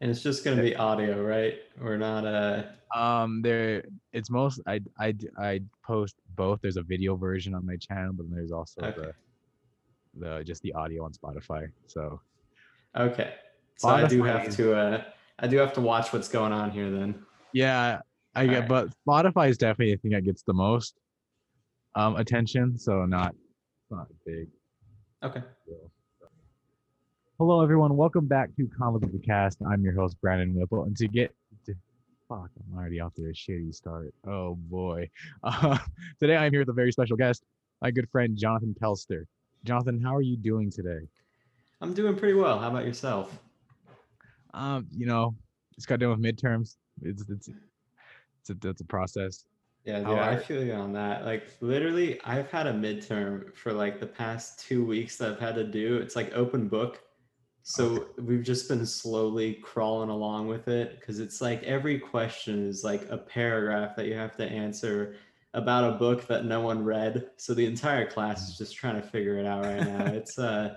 And it's just gonna be audio, right? We're not uh Um, there it's most I I I post both. There's a video version on my channel, but there's also Okay. the the just the audio on Spotify. So okay. So I do have to uh I do have to watch what's going on here then. yeah, I get, Alright. but Spotify is definitely the thing that gets the most um attention. So not not big. Okay. deal. Hello, everyone. Welcome back to Comic of the Cast. I'm your host, Brandon Whipple. And to get to, fuck, I'm already off to a shitty start. Oh boy. Uh, today I'm here with a very special guest, my good friend Jonathan Pelster. Jonathan, how are you doing today? I'm doing pretty well. How about yourself? Um, you know, it's got done with midterms. It's it's it's a, it's a process. Yeah, dude, I feel you on that. Like literally, I've had a midterm for like the past two weeks that I've had to do. It's like open book. So we've just been slowly crawling along with it because it's like every question is like a paragraph that you have to answer about a book that no one read. So the entire class is just trying to figure it out right now. It's uh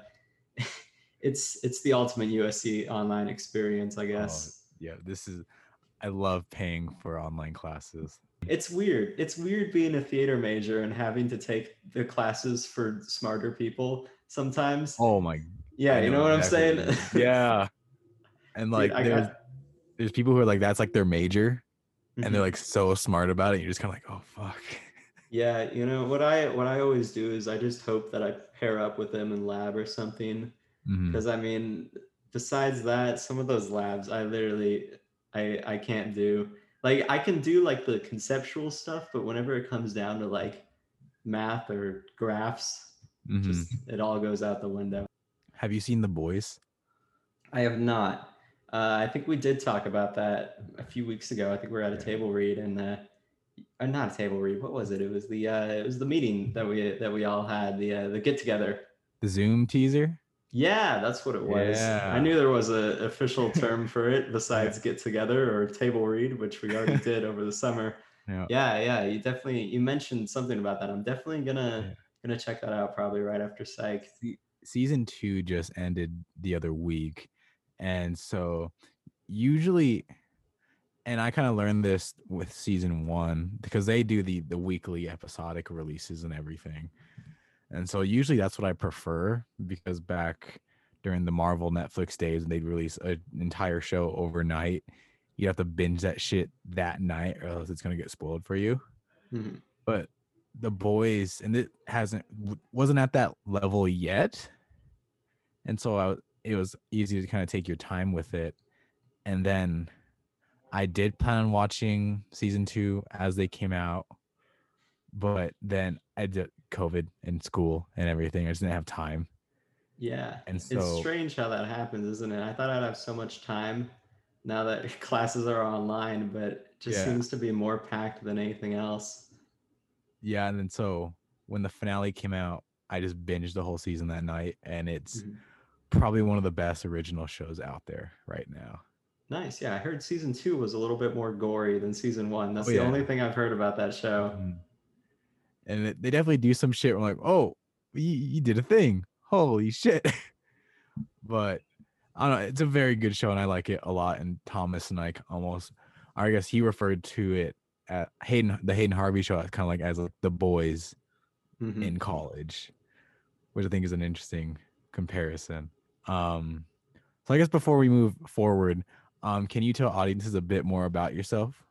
it's it's the ultimate USC online experience, I guess. Yeah, this is. I love paying for online classes. It's weird. It's weird being a theater major and having to take the classes for smarter people sometimes. Oh my. Yeah, I you know what I'm saying? what you mean. yeah. And like, I there's got- there's people who are like that's like their major, and Mhm. they're like so smart about it. You're just kind of like, oh fuck. yeah, you know what I what I always do is I just hope that I pair up with them in lab or something. Because I mean, besides that, some of those labs I literally I I can't do. Like I can do like the conceptual stuff, but whenever it comes down to like math or graphs, Mhm. just it all goes out the window. Have you seen The Boys? I have not. Uh, I think we did talk about that a few weeks ago. I think we were at a table read and uh, uh, not a table read. What was it? It was the uh, it was the meeting that we that we all had the uh, the get together. The Zoom teaser? Yeah, that's what it was. Yeah. I knew there was an official term for it besides get together or table read, which we already did over the summer. Yeah. Yeah, yeah. You definitely you mentioned something about that. I'm definitely gonna Yeah. gonna check that out probably right after psych. Se- Season two just ended the other week, and so usually, and I kind of learned this with season one because they do the the weekly episodic releases and everything, and so usually that's what I prefer because back during the Marvel Netflix days when they'd release an entire show overnight, you have to binge that shit that night or else it's gonna get spoiled for you. Mhm. but the boys and it hasn't wasn't at that level yet and so I, it was easy to kind of take your time with it and then i did plan on watching season two as they came out but then i did covid and school and everything i just didn't have time Yeah. and It's strange how that happens, isn't it? I thought I'd have so much time now that classes are online, but it just Yeah. seems to be more packed than anything else. yeah and then so when the finale came out i just binged the whole season that night and it's Mhm. Probably one of the best original shows out there right now Nice. Yeah, I heard season two was a little bit more gory than season one. That's Oh, the only thing I've heard about that show. Mhm. And it- they definitely do some shit. where I'm like, oh, you, you did a thing. Holy shit. but I don't know. It's a very good show and I like it a lot. And Thomas and I almost, I guess he referred to it at Hayden, the Hayden Harvey show, kind of like as like the boys Mhm. in college, which I think is an interesting comparison. Um, so I guess before we move forward, um, can you tell audiences a bit more about yourself?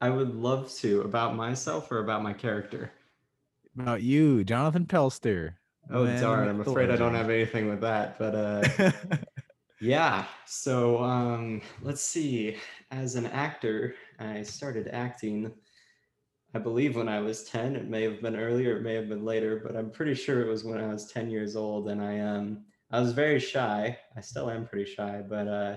I would love to about myself or about my character. About you, Jonathan Pelster. Oh, man, darn! I'm afraid I don't have anything with that, but uh, Yeah. So um, let's see. As an actor, I started acting, I believe, when I was 10. It may have been earlier, it may have been later, but I'm pretty sure it was when I was 10 years old. And I um, I was very shy. I still am pretty shy, but uh,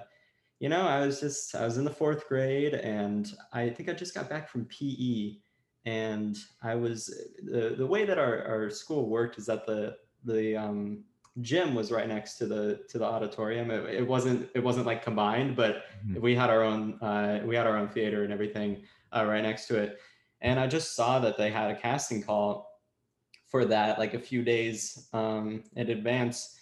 you know, I was just I was in the fourth grade, and I think I just got back from PE, and I was the the way that our, our school worked is that the the um, gym was right next to the to the auditorium. It, it wasn't it wasn't like combined, but Mhm. we had our own uh, we had our own theater and everything uh, right next to it. And I just saw that they had a casting call for that like a few days um, in advance.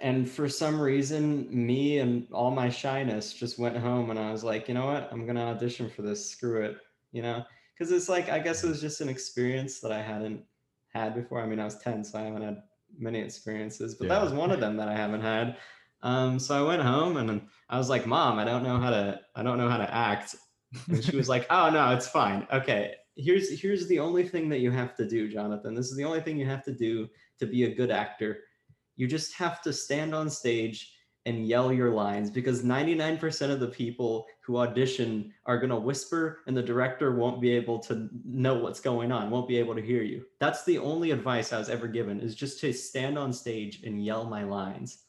And for some reason, me and all my shyness just went home and I was like, you know what? I'm going to audition for this. Screw it. You know, because it's like, I guess it was just an experience that I hadn't had before. I mean, I was 10, so I haven't had many experiences, but yeah. that was one of them that I haven't had. Um, so I went home and I was like, Mom, I don't know how to, I don't know how to act. And she was like, Oh no, it's fine. Okay. Here's here's the only thing that you have to do, Jonathan. This is the only thing you have to do to be a good actor. You just have to stand on stage and yell your lines because 99% of the people who audition are going to whisper and the director won't be able to know what's going on won't be able to hear you. That's the only advice i was ever given is just to stand on stage and yell my lines.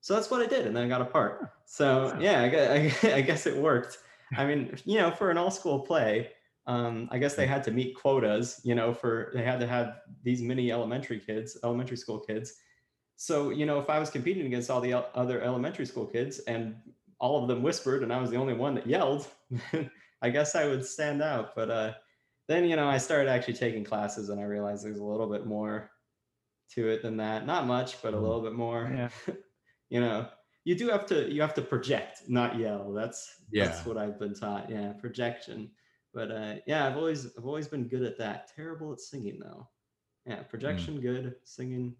So that's what i did and then i got a part. So yeah i, I guess it worked. I mean you know for an all school play um, i guess they had to meet quotas you know for they had to have these many elementary kids elementary school kids so, you know, if I was competing against all the other elementary school kids and all of them whispered and I was the only one that yelled, I guess I would stand out. But uh, then, you know, I started actually taking classes and I realized there's a little bit more to it than that. Not much, but a mm. little bit more. Yeah. you know, you do have to you have to project, not yell. That's yeah. that's what I've been taught. Yeah, projection. But uh, yeah, I've always I've always been good at that. Terrible at singing though. Yeah, mm. projection mm. good, singing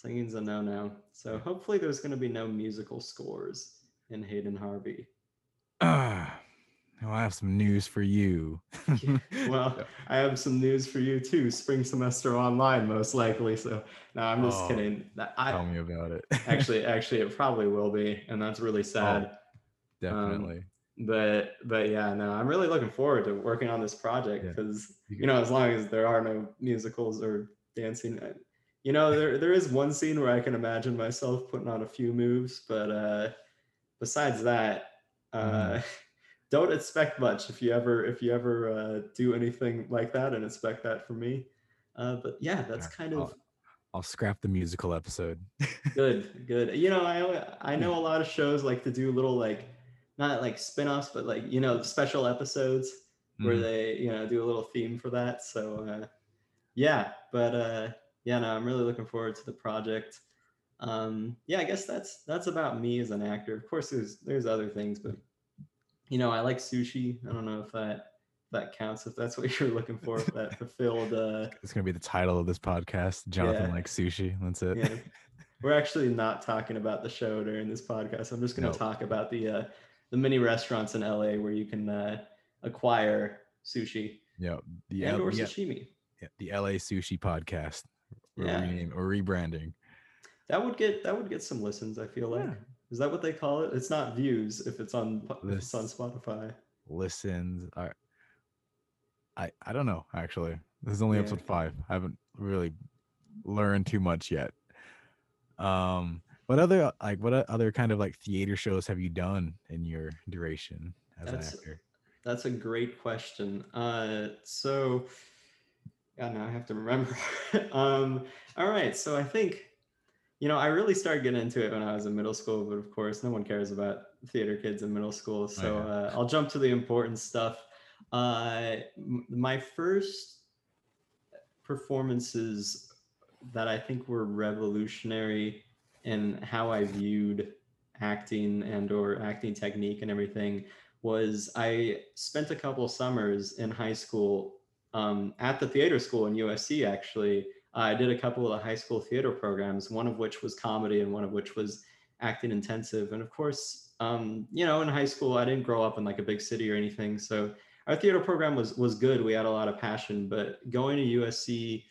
Singing's a no-no. So hopefully there's going to be no musical scores in Hayden Harvey. Ah, well, I have some news for you. well, I have some news for you too. Spring semester online, most likely. So no, I'm just oh, kidding. I, tell me about it. actually, actually, it probably will be, and that's really oh, sad. Oh, definitely. Um, but but yeah, no, I'm really looking forward to working on this project because yeah. you know, as long as there are no musicals or dancing, you know, there there is one scene where I can imagine myself putting on a few moves, but uh, besides that, uh, mm. don't expect much if you ever if you ever uh, do anything like that and expect that from me. Uh, but yeah, that's kind of. I'll, I'll scrap the musical episode. good, good. You know, I I know a lot of shows like to do little like not like spin-offs, but like you know special episodes where mm. they you know do a little theme for that. So uh, yeah, but uh, yeah, no, I'm really looking forward to the project. Um, yeah, I guess that's that's about me as an actor. Of course, there's there's other things, but you know, I like sushi. I don't know if that that counts if that's what you're looking for. If that fulfilled. Uh, it's gonna be the title of this podcast. Jonathan yeah. likes sushi. That's it. Yeah. We're actually not talking about the show during this podcast. I'm just gonna nope. talk about the uh, the many restaurants in LA where you can uh, acquire sushi. Yeah, the and L- or sashimi. Yeah, the LA Sushi Podcast yeah. rename or rebranding. That would get that would get some listens. I feel like. Yeah. Is that what they call it? It's not views if it's on if it's on Spotify. Listens. I, I I don't know actually. This is only yeah. episode five. I haven't really learned too much yet. Um, what other like what other kind of like theater shows have you done in your duration as that's, an actor? That's a great question. Uh, so God, now I have to remember. um, all right, so I think, you know, I really started getting into it when I was in middle school, but of course, no one cares about theater kids in middle school. So oh, yeah. uh, I'll jump to the important stuff. Uh, my first performances that I think were revolutionary in how I viewed acting and or acting technique and everything was I spent a couple summers in high school um, at the theater school in USC, actually, I did a couple of the high school theater programs, one of which was comedy and one of which was acting intensive. And of course, um, you know, in high school, I didn't grow up in like a big city or anything. So our theater program was was good. We had a lot of passion, but going to USC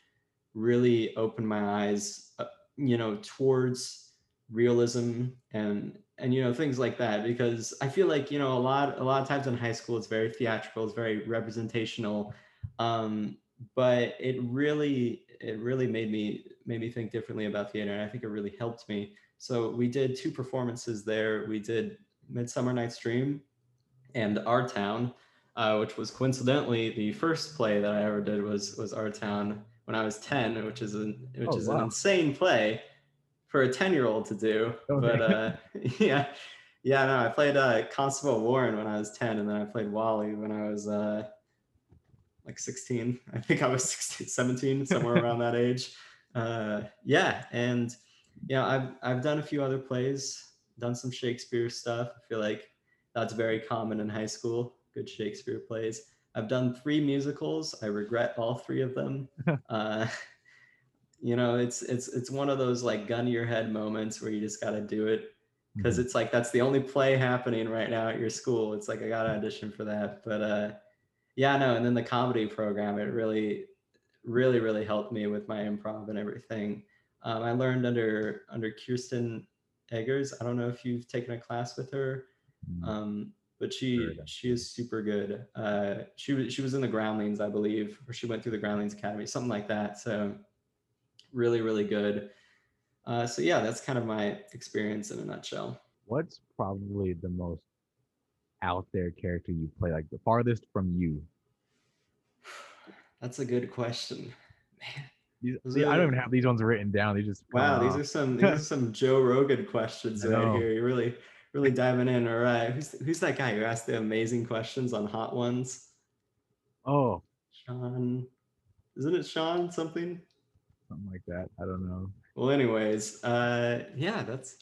really opened my eyes, uh, you know, towards realism and and you know things like that because I feel like you know a lot a lot of times in high school it's very theatrical, it's very representational um, but it really it really made me made me think differently about theater, and I think it really helped me. So we did two performances there. We did Midsummer Night's Dream and Our Town, uh, which was coincidentally the first play that I ever did was was Our Town when I was ten, which is an which oh, is wow. an insane play for a ten year old to do. Okay. But uh, yeah, yeah, no, I played uh, Constable Warren when I was ten, and then I played Wally when I was uh, like 16. I think I was 16, 17, somewhere around that age. Uh, yeah. And yeah, I've I've done a few other plays, done some Shakespeare stuff. I feel like that's very common in high school. Good Shakespeare plays. I've done three musicals. I regret all three of them. uh, you know, it's it's it's one of those like gun to your head moments where you just got to do it because Mhm. it's like that's the only play happening right now at your school. It's like I got to audition for that. But uh, yeah, no. And then the comedy program, it really, really, really helped me with my improv and everything. Um, I learned under under Kirsten Eggers. I don't know if you've taken a class with her. Mm. Um, but she she is super good. Uh, she was she was in the Groundlings, I believe, or she went through the Groundlings Academy, something like that. So really, really good. Uh, so yeah, that's kind of my experience in a nutshell. What's probably the most out there character you play, like the farthest from you? That's a good question. Man, These, see, I don't even have these ones written down. They just wow, these off. are some these are some Joe Rogan questions right here. You're really really diving in. All right, who's who's that guy who asked the amazing questions on Hot Ones? oh Sean, isn't it Sean something? something like that. I don't know. Well, anyways, uh, yeah, that's.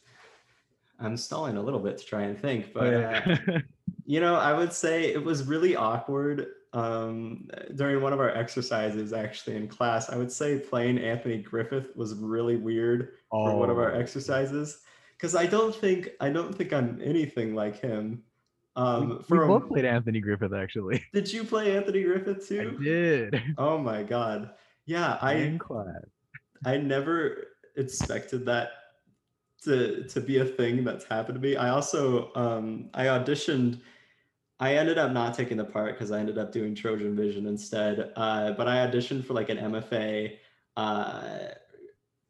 I'm stalling a little bit to try and think, but uh, you know, I would say it was really awkward um, during one of our exercises, actually in class. I would say playing Anthony Griffith was really weird for one of our Oh. exercises because I don't think I don't think I'm anything like him. Um, we, we for a- both played Anthony Griffith actually. did you play Anthony Griffith too? I did. Oh my god, yeah, I in class. I never expected that to to be a thing that's happened to me. I also um I auditioned I ended up not taking the part because I ended up doing Trojan Vision instead. Uh, but I auditioned for like an MFA uh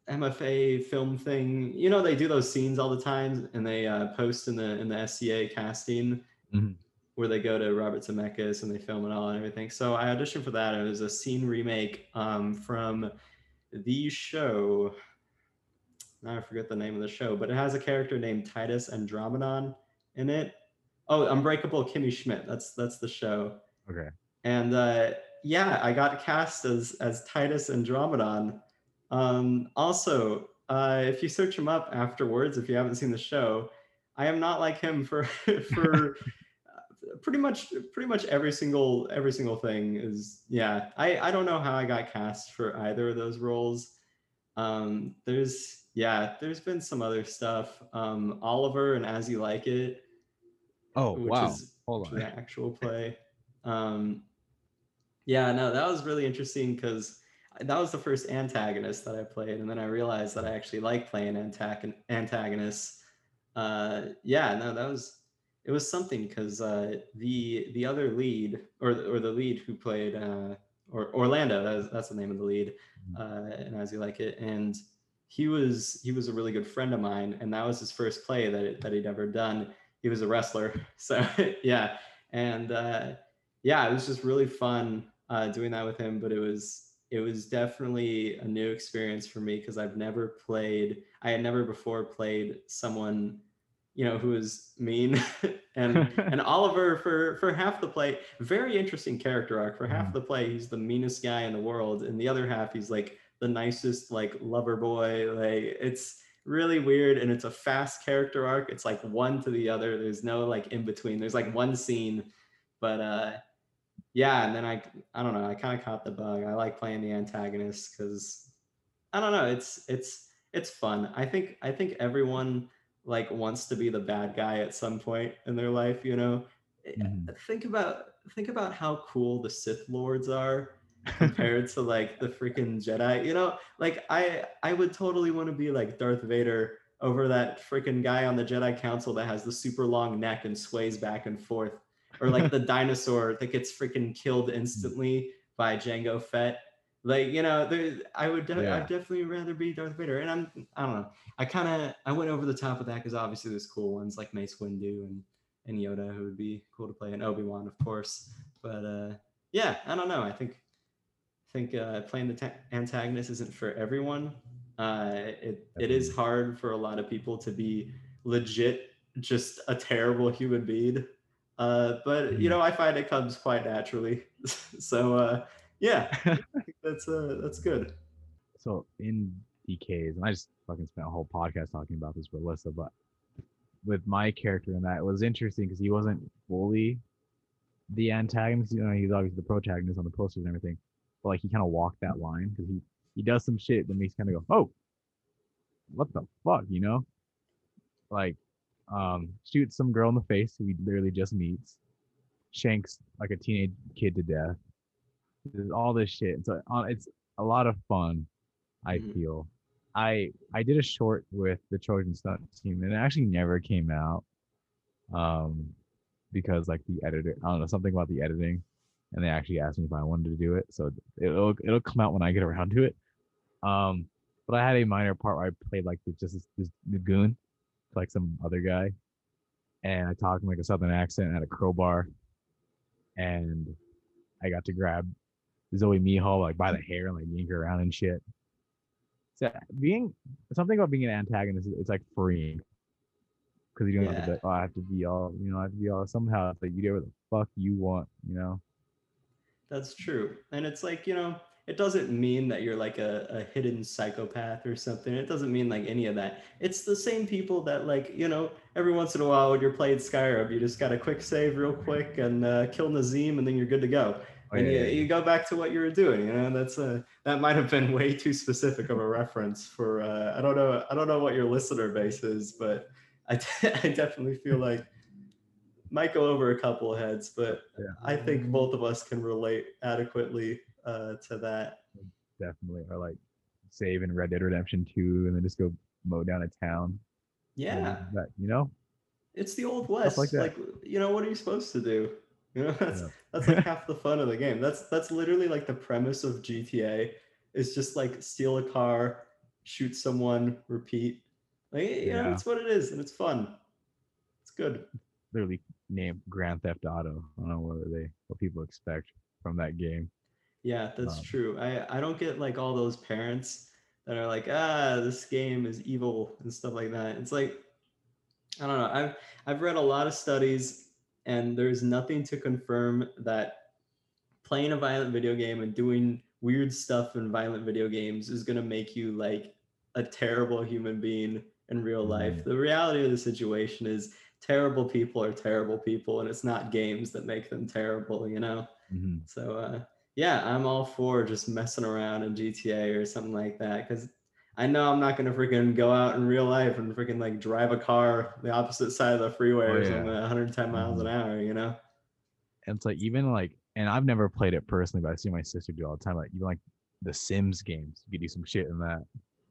MFA film thing. You know, they do those scenes all the time and they uh, post in the in the SCA casting Mhm. where they go to Robert Zemeckis and they film it all and everything. So I auditioned for that. It was a scene remake um, from the show. Now I forget the name of the show, but it has a character named Titus Andromedon in it. Oh, Unbreakable Kimmy Schmidt. That's that's the show. Okay. And uh, yeah, I got cast as as Titus Andromedon. Um, also, uh, if you search him up afterwards, if you haven't seen the show, I am not like him for for uh, pretty much pretty much every single every single thing is yeah. I I don't know how I got cast for either of those roles. Um, there's yeah, there's been some other stuff. Um, Oliver and As You Like It, Oh which wow. is Hold the on. actual play. Um, yeah, no, that was really interesting because that was the first antagonist that I played, and then I realized that I actually like playing antagon- antagonists. Uh, yeah, no, that was it was something because uh, the the other lead or or the lead who played uh, or Orlando that's, that's the name of the lead, uh, and as you like it, and he was he was a really good friend of mine, and that was his first play that that he'd ever done. He was a wrestler, so yeah, and uh, yeah, it was just really fun uh, doing that with him. But it was it was definitely a new experience for me because I've never played. I had never before played someone, you know, who was mean, and and Oliver for for half the play, very interesting character arc. For half Mhm. the play, he's the meanest guy in the world, and the other half, he's like the nicest, like lover boy. Like it's really weird, and it's a fast character arc. It's like one to the other. There's no like in between. There's like one scene, but uh, yeah. And then I I don't know. I kind of caught the bug. I like playing the antagonist because I don't know. It's it's it's fun. I think I think everyone like wants to be the bad guy at some point in their life. You know, Eh, Mhm. think about think about how cool the Sith lords are compared to like the freaking Jedi. You know, like I I would totally want to be like Darth Vader over that freaking guy on the Jedi Council that has the super long neck and sways back and forth, or like the dinosaur that gets freaking killed instantly by Jango Fett. Like you know, there, I would de- Yeah. I'd definitely rather be Darth Vader, and I'm I don't know. I kind of I went over the top of that because obviously there's cool ones like Mace Windu and and Yoda who would be cool to play, and Obi Wan of course. But uh, yeah, I don't know. I think think uh, playing the ta- antagonist isn't for everyone. Uh, it it is hard for a lot of people to be legit just a terrible human being. Uh, but you Mhm. know, I find it comes quite naturally. so uh, yeah, that's uh, that's good. so in DKs, and I just fucking spent a whole podcast talking about this with Alyssa, but with my character in that, it was interesting because he wasn't fully the antagonist. You know, he's obviously the protagonist on the posters and everything, but like he kind of walked that line because he he does some shit that makes kind of go, oh, what the fuck, you know? Like, um, shoots some girl in the face who he literally just meets, shanks like a teenage kid to death. There's all this shit. So uh, it's a lot of fun. I Mhm. feel. I I did a short with the Trojan Stunt team, and it actually never came out. Um, because like the editor, I don't know something about the editing, and they actually asked me if I wanted to do it. So it'll it'll come out when I get around to it. Um, but I had a minor part where I played like the, just this, the goon, like some other guy, and I talked in like a southern accent, had a crowbar, and I got to grab Zoe Mihal like by the hair and like yank her around and shit. So being something about being an antagonist, it's like freeing because you don't have to. Yeah. Be, oh, I have to be all you know. I have to be all somehow. It's like you do whatever the fuck you want, you know. That's true. And it's like, you know, it doesn't mean that you're like a, a hidden psychopath or something. It doesn't mean like any of that. It's the same people that like, you know, every once in a while when you're playing Skyrim, you just got a quick save real quick and uh, kill Nazeem and then you're good to go. Oh, and yeah, you, yeah, you go back to what you were doing. You know, that's a, that might have been way too specific of a reference for uh, I don't know I don't know what your listener base is, but I, I definitely feel like might go over a couple of heads, but Yeah. I think both of us can relate adequately uh, to that. definitely. Or like save in Red Dead Redemption 2 and then just go mow down a town. Yeah, you know? it's the old west. like Like, you know, what are you supposed to do? You know, that's Yeah. that's like half the fun of the game. That's that's literally like the premise of GTA. Is just like steal a car, shoot someone, repeat. Like you know, Yeah. it's what it is, and it's fun. It's good. Literally named Grand Theft Auto. I don't know what they what people expect from that game. Yeah, that's Um, true. I I don't get like all those parents that are like, ah, this game is evil and stuff like that. It's like, I don't know. I've I've read a lot of studies, and there's nothing to confirm that playing a violent video game and doing weird stuff in violent video games is gonna make you like a terrible human being in real life. Mhm. The reality of the situation is terrible people are terrible people, and it's not games that make them terrible. You know. Mhm. So uh, yeah, I'm all for just messing around in GTA or something like that because I know I'm not gonna freaking go out in real life and freaking like drive a car the opposite side of the freeway Oh, or yeah. something at 110 miles an hour. You know? And it's like even like and I've never played it personally, but I see my sister do all the time. Like even like the Sims games, you could do some shit in that.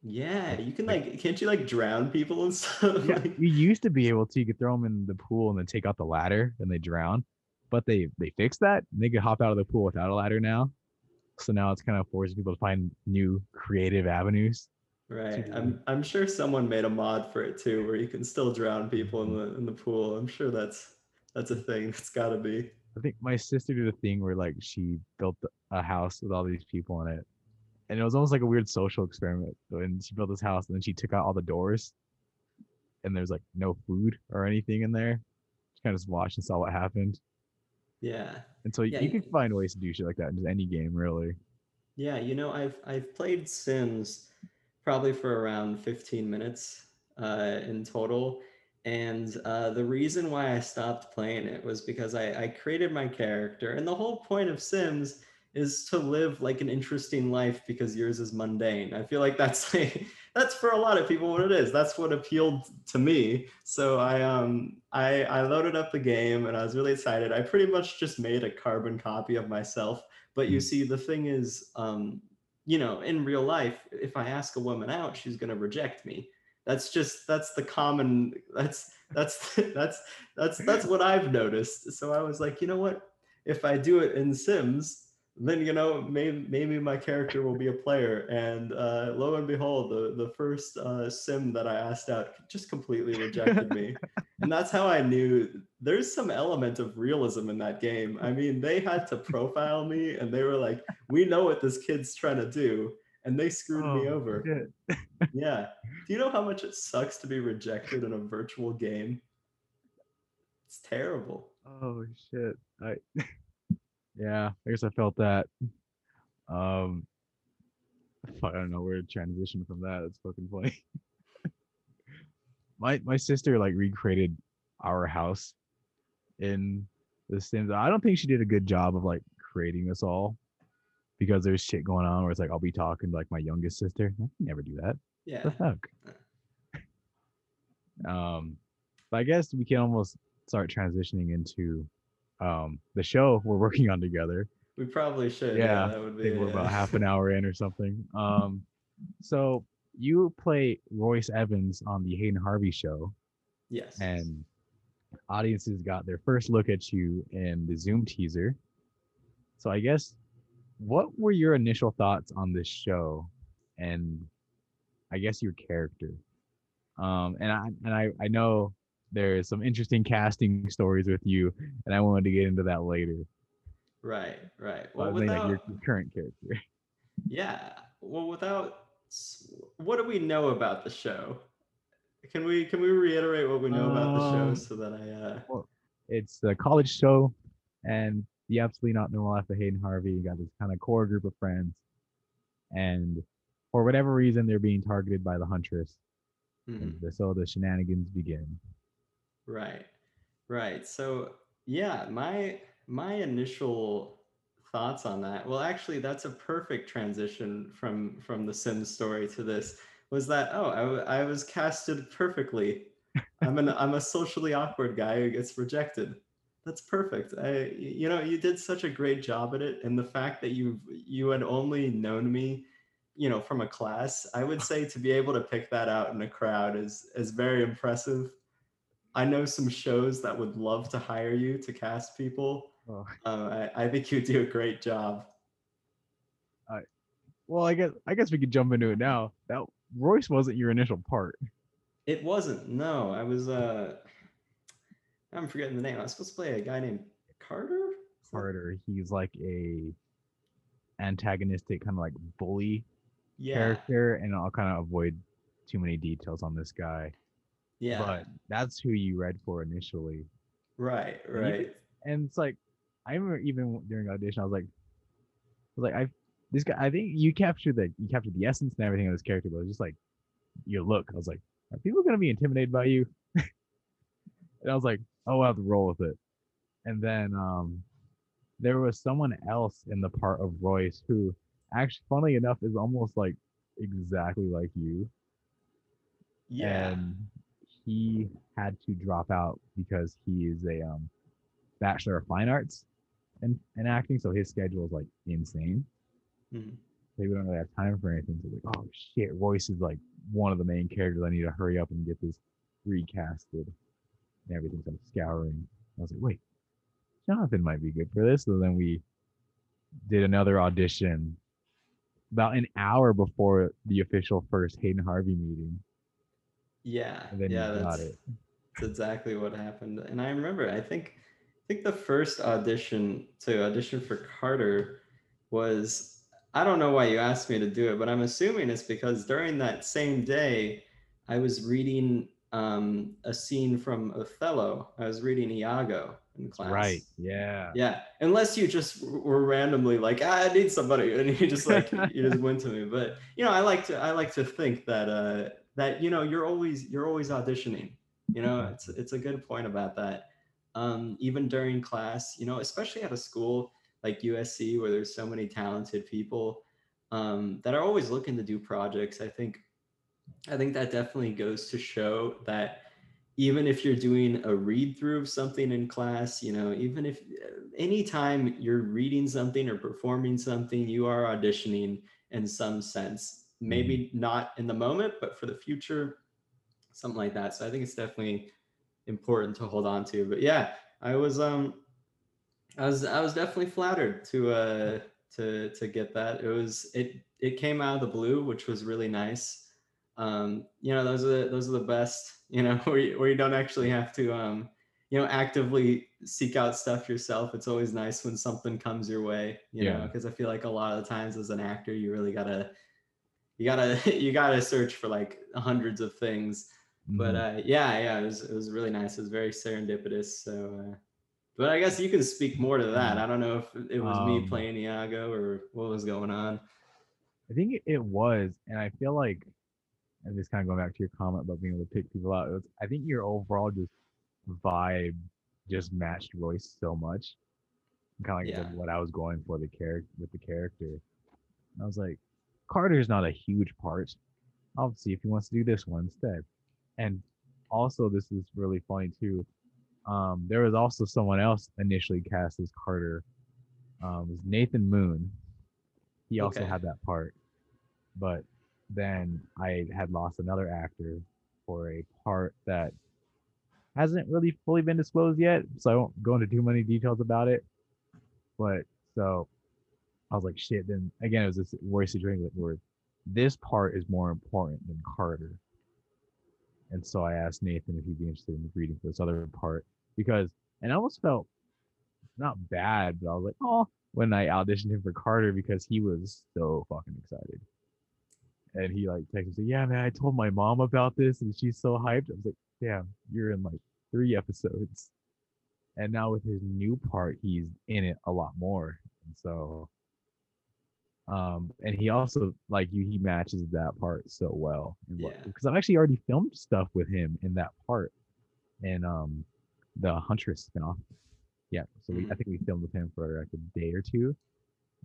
Yeah, you can Like- can't you like drown people and stuff? Yeah, Like- you used to be able to. You could throw them in the pool and then take out the ladder and they drown. But they they fixed that. And they could hop out of the pool without a ladder now. So now it's kind of forcing people to find new creative avenues. right. I'm I'm sure someone made a mod for it too, where you can still drown people in the in the pool. I'm sure that's that's a thing. It's got to be. I think my sister did a thing where like she built a house with all these people in it, and it was almost like a weird social experiment. And she built this house, and then she took out all the doors, and there's like no food or anything in there. She kind of just watched and saw what happened. Yeah. And so Yeah, you you- can find ways to do shit like that in just any game, really. Yeah, you know, I've I've played Sims probably for around 15 minutes uh, in total. And uh, the reason why I stopped playing it was because I, I created my character. And the whole point of Sims is to live like an interesting life because yours is mundane. I feel like that's like, that's for a lot of people what it is. That's what appealed to me. So I um I I loaded up the game and I was really excited. I pretty much just made a carbon copy of myself. But you Mm. see, the thing is, um, you know, in real life, if I ask a woman out, she's gonna reject me. That's just that's the common that's that's that's that's that's what I've noticed. So I was like, you know what? If I do it in Sims, then you know maybe maybe my character will be a player. And uh, lo and behold, the the first uh, Sim that I asked out just completely rejected me. And that's how I knew there's some element of realism in that game. I mean, they had to profile me and they were like, we know what this kid's trying to do. And they screwed me Oh, over. Yeah. Do you know how much it sucks to be rejected in a virtual game? It's terrible. Oh shit. I yeah, I guess I felt that. Um I don't know where to transition from that. It's fucking funny. my my sister like recreated our house in The Sims. I don't think she did a good job of like creating us all because there's shit going on where it's like I'll be talking to like my youngest sister. I can never do that. Yeah. The fuck. um, but I guess we can almost start transitioning into um the show we're working on together. We probably should. Yeah, Yeah, that would I be. think we're about half an hour in or something. Um, so you play Royce Evans on the Hayden Harvey show, Yes. and audiences got their first look at you in the Zoom teaser. So I guess, what were your initial thoughts on this show, and I guess your character? Um, and I and I I know there's some interesting casting stories with you, and I wanted to get into that later. Right. Right. Well, Well, was like without. your current character. Yeah. Well, without. What do we know about the show? Can we can we reiterate what we know about the show Um, so that I uh it's a college show and the absolutely not normal life of Hayden Harvey. You got this kind of core group of friends, and for whatever reason, they're being targeted by the Huntress. mhm. the- So the shenanigans begin. Right. Right. So yeah, my my initial thoughts on that. Well, actually, that's a perfect transition from from the Sims story to this. Was that oh I, w- I was casted perfectly. I'm an I'm a socially awkward guy who gets rejected. That's perfect. I you know you did such a great job at it, and the fact that you you had only known me, you know, from a class, I would say to be able to pick that out in a crowd is is very impressive. I know some shows that would love to hire you to cast people. Oh. Uh, I, I think you would do a great job. Well, I guess I guess we could jump into it now. That Royce wasn't your initial part. It wasn't. No, I was. uh I'm forgetting the name. I was supposed to play a guy named Carter. Carter, he's like a antagonistic kind of like bully Yeah. character, and I'll kind of avoid too many details on this guy. Yeah. But that's who you read for initially. right. And even- Right. and it's like I remember even during audition, I was like, I was like, I this guy. I think you captured the you captured the essence and everything of this character, but it was just like your look. I was like, are people gonna be intimidated by you? and I was like, oh, I'll have to roll with it. And then um, there was someone else in the part of Royce who, actually, funnily enough, is almost like exactly like you Yeah. and he had to drop out because he is a um, bachelor of fine arts and, and acting so his schedule is like insane. Mhm. so he don't really have time for anything so like oh shit royce is like one of the main characters i need to hurry up and get this recasted and everything so i'm scouring. I was like wait jonathan might be good for this. So then we did another audition about an hour before the official first hayden harvey meeting Yeah. yeah. That's, that's exactly what happened. And I remember. I think. I think the first audition to audition for Carter was. I don't know why you asked me to do it, but I'm assuming it's because during that same day, I was reading um, a scene from Othello. I was reading Iago in class. Right. Yeah. Yeah, unless you just were randomly like, ah, I need somebody, and you just like you just went to me. But you know, I like to I like to think that uh, that you know you're always you're always auditioning. You know, it's it's a good point about that. Um, even during class, you know, especially at a school like USC where there's so many talented people um, that are always looking to do projects. I think I think that definitely goes to show that even if you're doing a read through of something in class, you know, even if anytime you're reading something or performing something, you are auditioning in some sense. Maybe not in the moment, but for the future, something like that. So I think it's definitely important to hold on to. But yeah, I was um I was I was definitely flattered to uh to to get that. It was it it came out of the blue, which was really nice. Um, you know, those are the, those are the best. You know, where you, where you don't actually have to um, you know, actively seek out stuff yourself. It's always nice when something comes your way. You know, Yeah. because I feel like a lot of the times as an actor, you really gotta you gotta you gotta search for like hundreds of things but Mhm. uh, yeah, yeah, it was it was really nice. It was very serendipitous. So, uh, but I guess you can speak more to that. I don't know if it was me Um, playing Iago or what was going on. I think it- it was, and I feel like, and just kind of going back to your comment about being able to pick people out, was, I think your overall just vibe just matched Royce so much. Kind of like yeah. what I was going for the character with the character. And I was like, Carter's not a huge part. I'll see if he wants to do this one instead. And also, this is really funny too. Um, there was also someone else initially cast as Carter. Um, was Nathan Moon. He also okay. had that part, but then I had lost another actor for a part that hasn't really fully been disclosed yet, so I won't go into too many details about it. But so I was like, shit. Then again, it was this worry situation where this part is more important than Carter. And so I asked Nathan if he'd be interested in reading for this other part because, and I almost felt not bad, but I was like, oh, when I auditioned him for Carter because he was so fucking excited. And he like texted me, yeah, man, I told my mom about this and she's so hyped. I was like, damn, you're in like three episodes. And now with his new part, he's in it a lot more. And so um and he also like you he matches that part so well yeah. because i've actually already filmed stuff with him in that part and um the huntress spinoff. Yeah so we, i mm-hmm. think we filmed with him for like a day or two.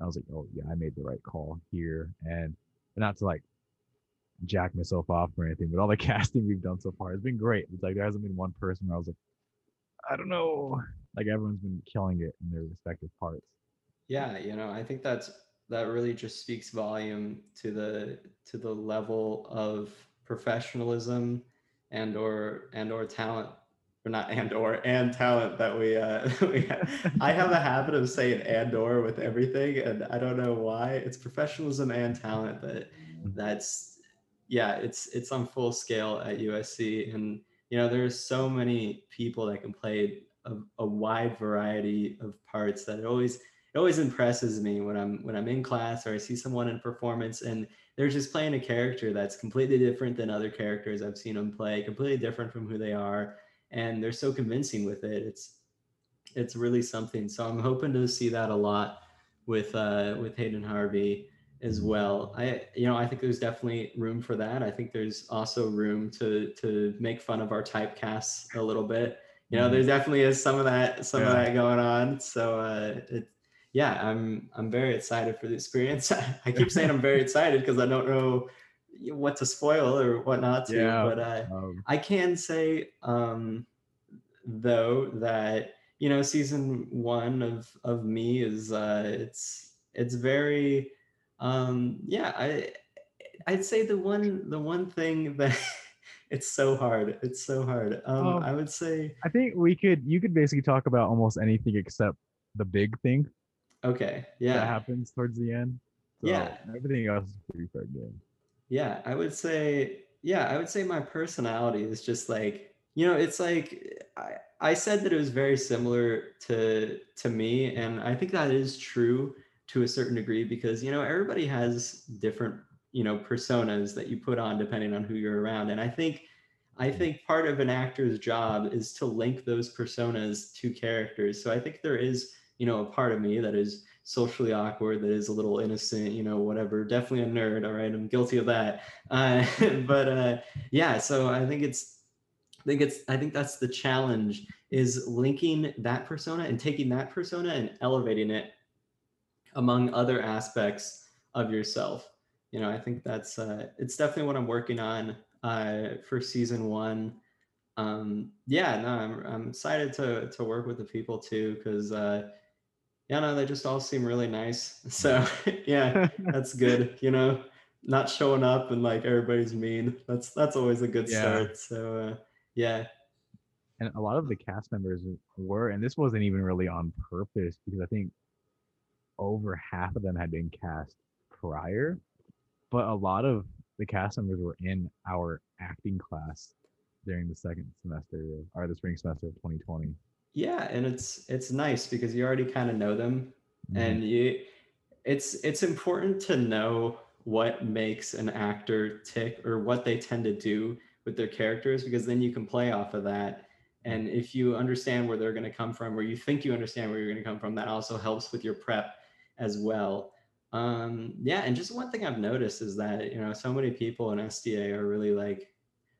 I was like oh yeah i made the right call here. And not to like jack myself off or anything but all the casting we've done so far has been great. It's like there hasn't been one person where i was like i don't know. Like everyone's been killing it in their respective parts. Yeah you know i think that's that really just speaks volume to the to the level of professionalism and or and or talent or not and or and talent that we uh we have. I have a habit of saying and or with everything and I don't know why it's professionalism and talent that that's yeah it's it's on full scale at USC and you know there's so many people that can play a, a wide variety of parts that it always it always impresses me when I'm when I'm in class or I see someone in performance and they're just playing a character that's completely different than other characters I've seen them play, completely different from who they are, and they're so convincing with it. It's it's really something. So I'm hoping to see that a lot with uh, with Hayden Harvey as well. I you know I think there's definitely room for that. I think there's also room to to make fun of our typecasts a little bit. You know, mm-hmm. there definitely is some of that some yeah. of that going on. So uh, it, yeah, I'm I'm very excited for the experience. I keep saying I'm very excited because I don't know what to spoil or what not to. Yeah, but uh, um, I can say um, though that you know season one of of me is uh, it's it's very um, yeah I I'd say the one the one thing that it's so hard it's so hard um, um, I would say I think we could you could basically talk about almost anything except the big thing Okay. Yeah. That happens towards the end. So yeah. Everything else is pretty fair game. Yeah, I would say. Yeah, I would say my personality is just like you know, it's like I I said that it was very similar to to me, and I think that is true to a certain degree because you know everybody has different you know personas that you put on depending on who you're around, and I think. I mm-hmm. think part of an actor's job is to link those personas to characters. So I think there is you know, a part of me that is socially awkward, that is a little innocent, you know, whatever. Definitely a nerd. All right, I'm guilty of that. Uh, but uh, yeah, so I think it's, I think it's, I think that's the challenge is linking that persona and taking that persona and elevating it among other aspects of yourself. You know, I think that's uh, it's definitely what I'm working on uh, for season one. Um, yeah, no, I'm I'm excited to to work with the people too because uh, yeah, no, they just all seem really nice. So yeah, that's good. You know, not showing up and like everybody's mean. That's that's always a good yeah. start. So uh, yeah. And a lot of the cast members were, and this wasn't even really on purpose because I think over half of them had been cast prior, but a lot of the cast members were in our acting class during the second semester or the spring semester of 2020 yeah and it's it's nice because you already kind of know them mm-hmm. and you it's it's important to know what makes an actor tick or what they tend to do with their characters because then you can play off of that and if you understand where they're going to come from or you think you understand where you're going to come from that also helps with your prep as well Um, yeah, and just one thing I've noticed is that you know so many people in SDA are really like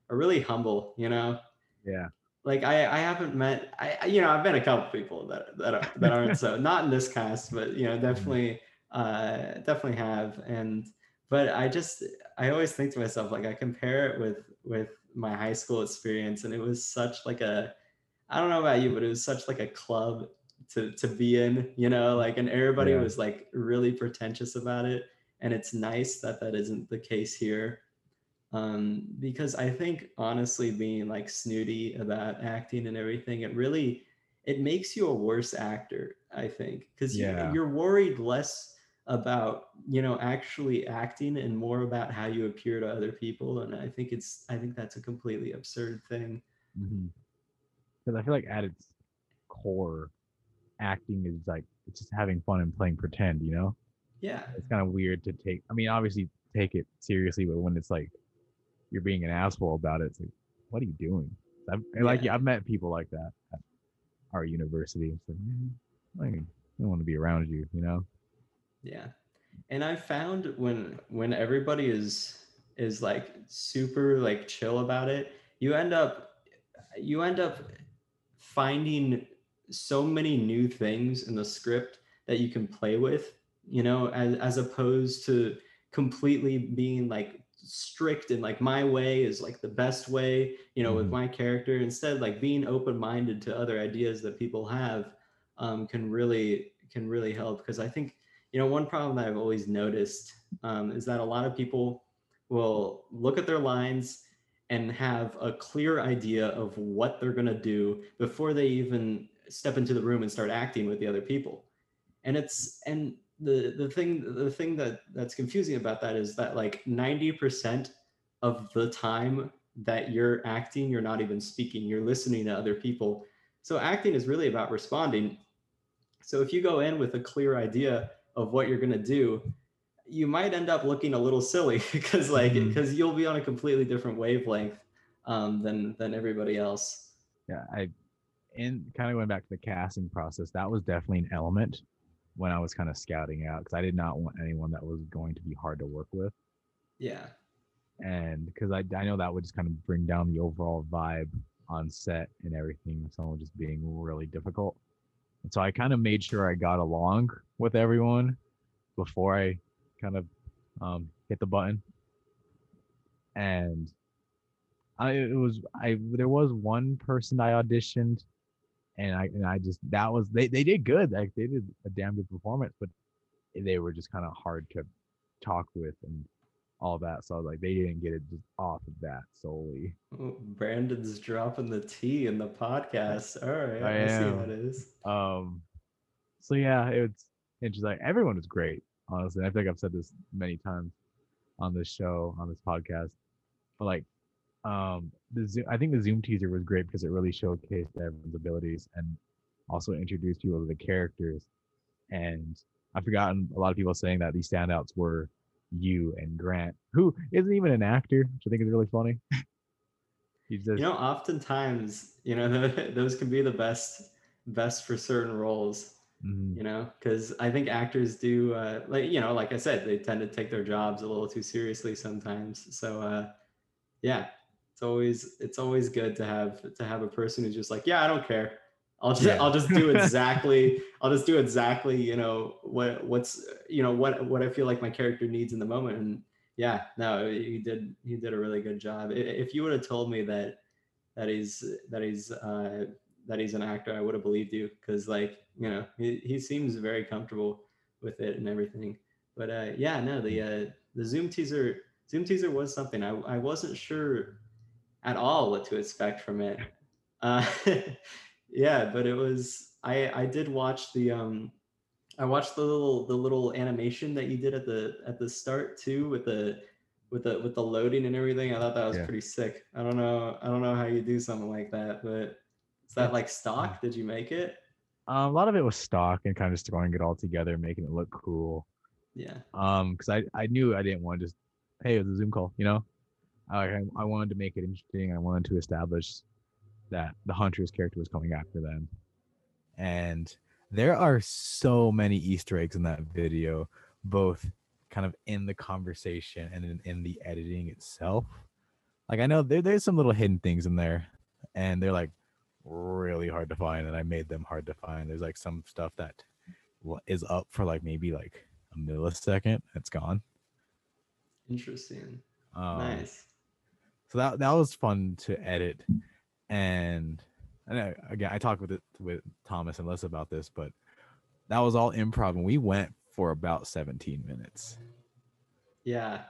are really humble. You know, Yeah. Like I I haven't met I you know I've met a couple people that that are, that aren't so not in this cast, but you know definitely uh definitely have and but I just I always think to myself like I compare it with with my high school experience and it was such like a I don't know about you, but it was such like a club to to be in, you know, like and everybody Yeah. was like really pretentious about it. And it's nice that that isn't the case here. Um, because I think honestly being like snooty about acting and everything, it really it makes you a worse actor, I think, because you, Yeah. you're worried less about you know actually acting and more about how you appear to other people and i think it's i think that's a completely absurd thing Because I feel like at its core, acting is like it's just having fun and playing pretend. You know, yeah it's kind of weird to take. I mean, obviously take it seriously, but when it's like you're being an asshole about it, it's like, what are you doing? I've, and Like, Yeah. yeah, I've met people like that at our university. It's like, man, I don't want to be around you. You know? Yeah. And I found when when everybody is is like super like chill about it, you end up you end up finding so many new things in the script that you can play with, you know, as as opposed to completely being like strict and like my way is like the best way, you know, with Mhm. my character. Instead, like being open-minded to other ideas that people have um, can really can really help because I think you know one problem that i've always noticed um, is that a lot of people will look at their lines and have a clear idea of what they're going to do before they even step into the room and start acting with the other people and it's and the the thing the thing that that's confusing about that is that like 90% of the time that you're acting you're not even speaking you're listening to other people so acting is really about responding so if you go in with a clear idea of what you're going to do, you might end up looking a little silly because like because you'll be on a completely different wavelength um, than than everybody else. Yeah. I and kind of going back to the casting process, that was definitely an element when I was kind of scouting out because I did not want anyone that was going to be hard to work with. Yeah, and because I, I know that would just kind of bring down the overall vibe on set and everything someone just being really difficult. And so i kind of made sure i got along with everyone before i kind of um, hit the button. And i it was i there was one person i auditioned and i and i just that was they, they did good like they did a damn good performance but they were just kind of hard to talk with and all that. So I was like they didn't get it just off of that solely. Oh, Brandon's dropping the T in the podcast. All right, I I, see how it is. Um so yeah, it's interesting. Like everyone was great, honestly. I think I've said this many times on this show, on this podcast. But like um the Zoom, I think the Zoom teaser was great because it really showcased everyone's abilities and also introduced people to the characters. And I've forgotten a lot of people saying that these standouts were you and Grant, who isn't even an actor, which I think is really funny. Just You know, oftentimes, you know, those can be the best best for certain roles. Mhm. you know because i think actors do uh, like you know like i said they tend to take their jobs a little too seriously sometimes so uh, yeah it's always it's always good to have to have a person who's just like yeah i don't care. I'll just Yeah. i'll just do exactly i'll just do exactly you know what what's you know what what i feel like my character needs in the moment. And yeah no you did you did a really good job. If you would have told me that that he's that he's uh that he's an actor, I would have believed you because like you know he, he seems very comfortable with it and everything. But uh, yeah, no, the uh, the Zoom teaser Zoom teaser was something. I I wasn't sure at all what to expect from it. Uh, yeah, but it was I I did watch the um I watched the little the little animation that you did at the at the start too with the with the with the loading and everything. I thought that was Yeah. pretty sick. I don't know I don't know how you do something like that, but is that like stock? Did you make it? Um, a lot of it was stock and kind of just throwing it all together, making it look cool. Yeah. Um, because I, I knew I didn't want to just hey, it was a Zoom call, you know. I I wanted to make it interesting. I wanted to establish that the Huntress character was coming after them, and there are so many Easter eggs in that video both kind of in the conversation and in, in the editing itself. Like I know there, there's some little hidden things in there, and they're like really hard to find, and I made them hard to find. There's like some stuff that is up for like maybe like a millisecond, it's gone. Interesting. Um, nice. So that that was fun to edit, and and I, again I talked with it with Thomas and Les about this, but that was all improv, and we went for about 17 minutes. Yeah.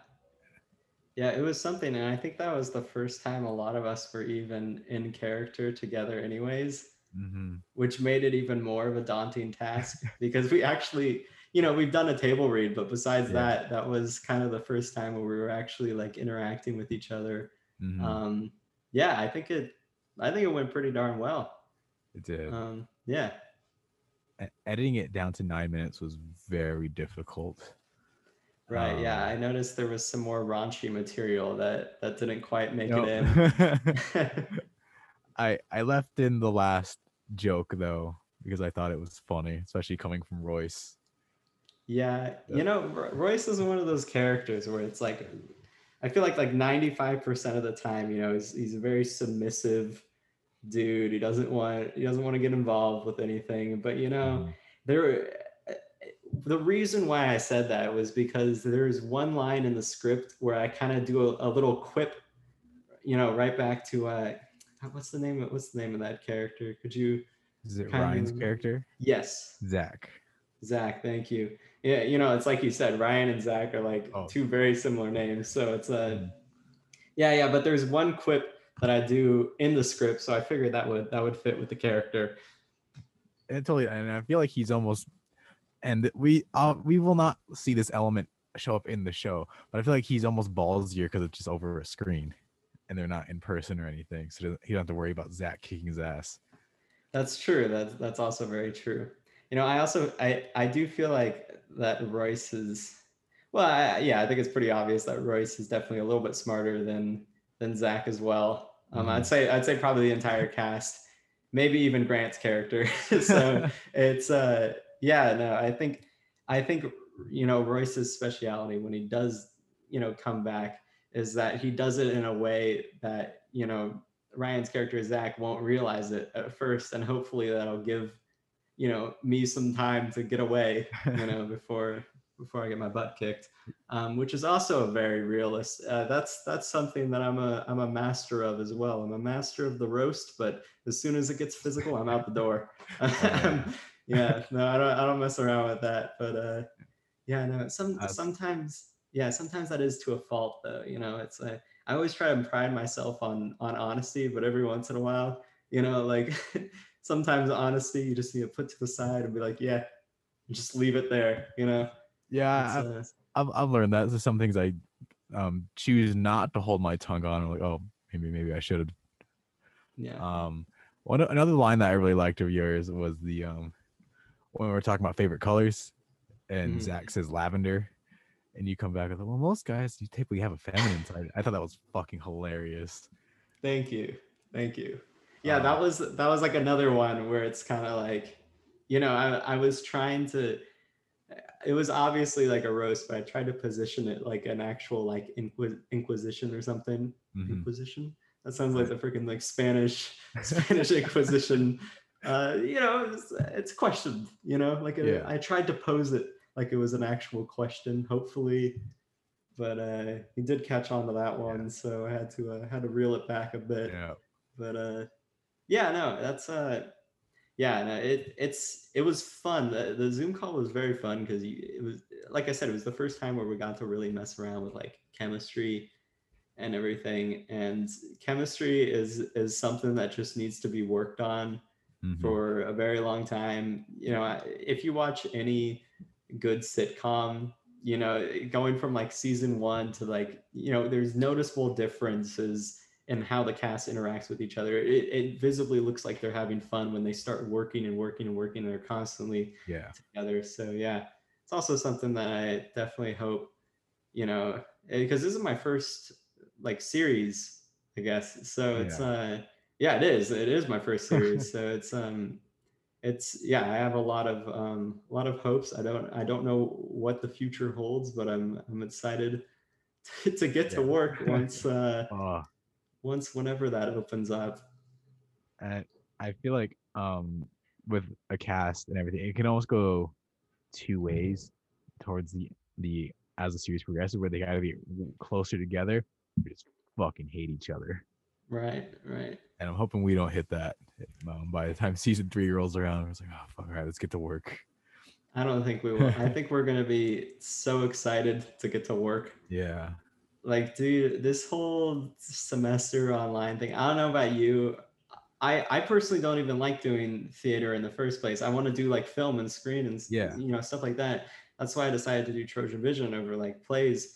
Yeah, it was something. And I think that was the first time a lot of us were even in character together, anyways, mm-hmm. which made it even more of a daunting task because we actually, you know, we've done a table read, but besides yeah. that, that was kind of the first time where we were actually like interacting with each other. Mm-hmm. Um, yeah, I think it, I think it went pretty darn well. It did. Um, yeah editing it down to nine minutes was very difficult. Right. Um, yeah, I noticed there was some more raunchy material that that didn't quite make nope. it in. I I left in the last joke though because I thought it was funny, especially coming from Royce. Yeah, you know, Royce is one of those characters where it's like, I feel like like ninety five percent of the time, you know, he's he's a very submissive dude. He doesn't want he doesn't want to get involved with anything. But you know, mm. there the reason why I said that was because there's one line in the script where I kind of do a, a, little quip, you know, right back to uh what's the name of what's the name of that character? Could you Is it Ryan's of, character? Yes. Zach. Zach, thank you. Yeah, you know, it's like you said, Ryan and Zach are like oh. two very similar names. So it's a mm. yeah, yeah, but there's one quip that I do in the script. So I figured that would that would fit with the character. And totally, and I feel like he's almost, and we uh, we will not see this element show up in the show, but I feel like he's almost ballsier because it's just over a screen, and they're not in person or anything, so he don't have to worry about Zach kicking his ass. That's true. That's that's also very true. You know, I also I I do feel like that Royce is well, I, yeah, I think it's pretty obvious that Royce is definitely a little bit smarter than than Zach as well. Um, I'd mm-hmm. say I'd say probably the entire cast, maybe even Grant's character. so it's uh yeah no I think I think you know Royce's speciality when he does you know come back is that he does it in a way that you know Ryan's character Zach won't realize it at first, and hopefully that'll give you know me some time to get away you know before before I get my butt kicked, um, which is also a very realist. Uh, that's that's something that I'm a I'm a master of as well. I'm a master of the roast, but as soon as it gets physical, I'm out the door. yeah, no, I don't I don't mess around with that. But uh, yeah, no, some sometimes yeah, sometimes that is to a fault though. You know, it's like I always try and pride myself on on honesty, but every once in a while, you know, like sometimes honesty you just need to put to the side and be like, yeah, just leave it there, you know. Yeah, I've, uh, I've, I've learned that. There's some things I um choose not to hold my tongue on. I'm like, oh, maybe maybe I should have. Yeah. Um, one another line that I really liked of yours was the um when we were talking about favorite colors, and mm. Zach says lavender, and you come back with, well, most guys you typically have a feminine side. I thought that was fucking hilarious. Thank you, thank you. Yeah, um, that was that was like another one where it's kind of like, you know, I I was trying to it was obviously like a roast, but I tried to position it like an actual like inquis- inquisition or something. Mm-hmm. Inquisition. That sounds like the freaking like Spanish Spanish Inquisition. Uh, you know, it's, it's questioned. You know, like a, yeah. I tried to pose it like it was an actual question. Hopefully, but uh, he did catch on to that one, so I had to uh, had to reel it back a bit. Yeah. But uh, yeah, no, that's uh yeah no, it it's it was fun. The, the zoom call was very fun because it was like i said it was the first time where we got to really mess around with like chemistry and everything. And chemistry is is something that just needs to be worked on mm-hmm. for a very long time. You know if you watch any good sitcom you know going from like season one to like you know there's noticeable differences and how the cast interacts with each other. It, it visibly looks like they're having fun when they start working and working and working. And they're constantly yeah together. So yeah, it's also something that I definitely hope, you know, because eh, this is my first like series, I guess. So it's yeah. uh yeah, it is. It is my first series. so it's um it's yeah i have a lot of um a lot of hopes i don't i don't know what the future holds but i'm i'm excited to, to get to work once uh Oh, once whenever that opens up. And I feel like um with a cast and everything, it can almost go two ways towards the the as the series progresses, where they gotta be closer together, just fucking hate each other. right right. And I'm hoping we don't hit that um, by the time season three rolls around. It's like, oh fuck, all right, let's get to work. i don't think we will. I think we're gonna be so excited to get to work. Yeah, like dude this whole semester online thing i don't know about you. I i personally don't even like doing theater in the first place. I want to do like film and screen and Yeah. you know stuff like that. That's why i decided to do trojan vision over like plays.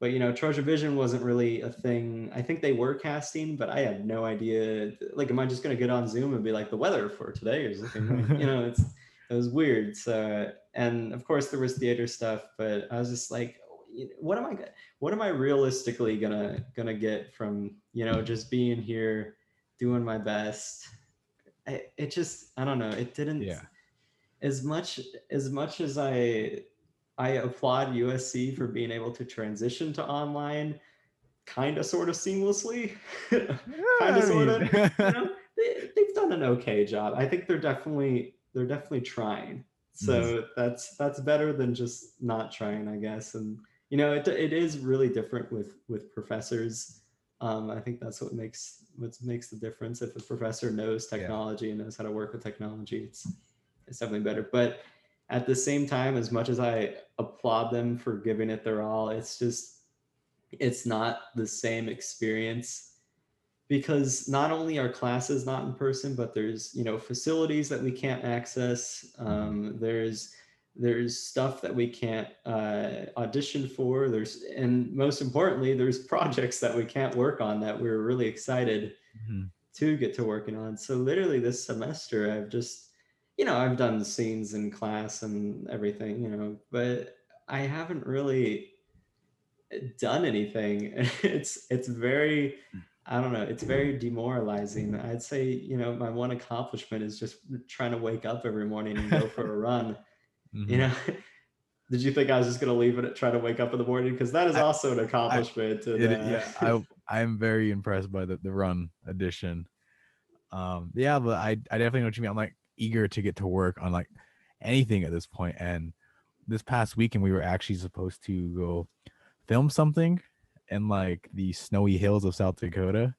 But you know trojan vision wasn't really a thing. I think they were casting but i had no idea. Like am i just going to get on zoom and be like the weather for today is looking really-" you know it's it was weird. So and of course there was theater stuff but i was just like what am i gonna what am I realistically gonna gonna get from you know just being here, doing my best? I, it just I don't know. It didn't Yeah. as much as much as I I applaud USC for being able to transition to online, kind of sort of seamlessly. kind of sort of. you know, they, they've done an okay job. I think they're definitely they're definitely trying. So mm-hmm. that's that's better than just not trying, I guess. And you know, it it is really different with with professors. Um, I think that's what makes what makes the difference. If a professor knows Yeah. technology and knows how to work with technology, it's it's definitely better. But at the same time, as much as I applaud them for giving it their all, it's just it's not the same experience because not only are classes not in person but there's you know facilities that we can't access um, there's there's stuff that we can't uh, audition for. There's and most importantly there's projects that we can't work on that we're really excited Mhm. to get to working on. So literally this semester i've just you know i've done scenes in class and everything you know but i haven't really done anything. It's it's very i don't know it's very demoralizing. I'd say you know my one accomplishment is just trying to wake up every morning and go for a run Mhm. you know did you think i was just going to leave it at try to wake up in the morning because that is I- also an accomplishment and, It- yeah, I I'm very impressed by the, the run edition. Um, yeah, but I I definitely know what you mean. I'm like eager to get to work on like anything at this point. And this past weekend, we were actually supposed to go film something in like the snowy hills of South Dakota,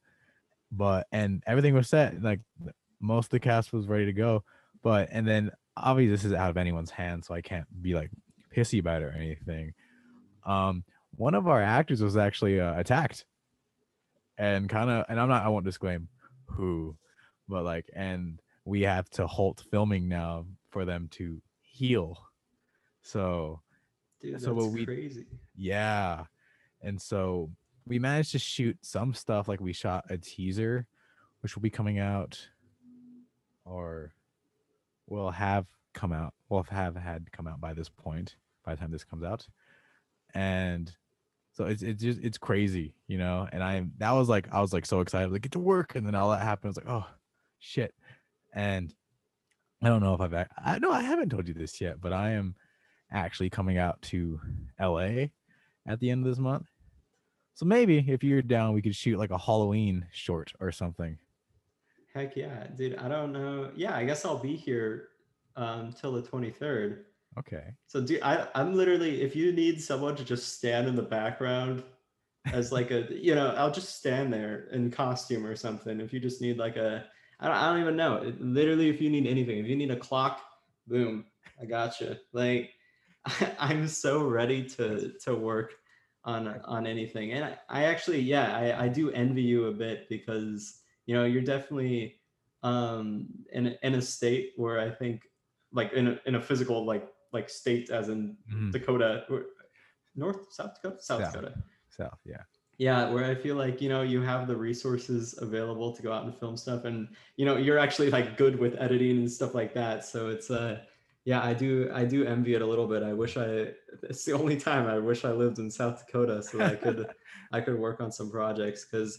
but and everything was set. Like most of the cast was ready to go, but and then obviously this is out of anyone's hands, so I can't be like pissy about it or anything. Um, one of our actors was actually uh, attacked. And kind of and i'm not i won't disclaim who but like and we have to halt filming now for them to heal. So dude so we- crazy. Yeah. And so we managed to shoot some stuff like we shot a teaser which will be coming out or will have come out will have had come out by this point by the time this comes out. And so it's it's just it's crazy you know? And i'm that was like i was like so excited like get to work and then all that happened. I was like oh shit. And i don't know if i've i know i haven't told you this yet but i am actually coming out to la at the end of this month. So maybe if you're down we could shoot like a halloween short or something heck yeah dude i don't know yeah i guess i'll be here um till the 23rd okay So dude, I, I'm literally if you need someone to just stand in the background as like a you know, I'll just stand there in costume or something. If you just need like a I don't, I don't even know. It, literally if you need anything, if you need a clock, boom, I got you. Like I, I'm so ready to to work on on anything. And I, I actually yeah, I, I do envy you a bit because you know, you're definitely um in a- in a state where I think like in a, in a physical like like state as in Mhm. Dakota or North South Dakota South South. Dakota south yeah yeah where I feel like you know you have the resources available to go out and film stuff and you know you're actually like good with editing and stuff like that so it's uh yeah I do I do envy it a little bit I wish I it's the only time I wish I lived in South Dakota so I could I could work on some projects because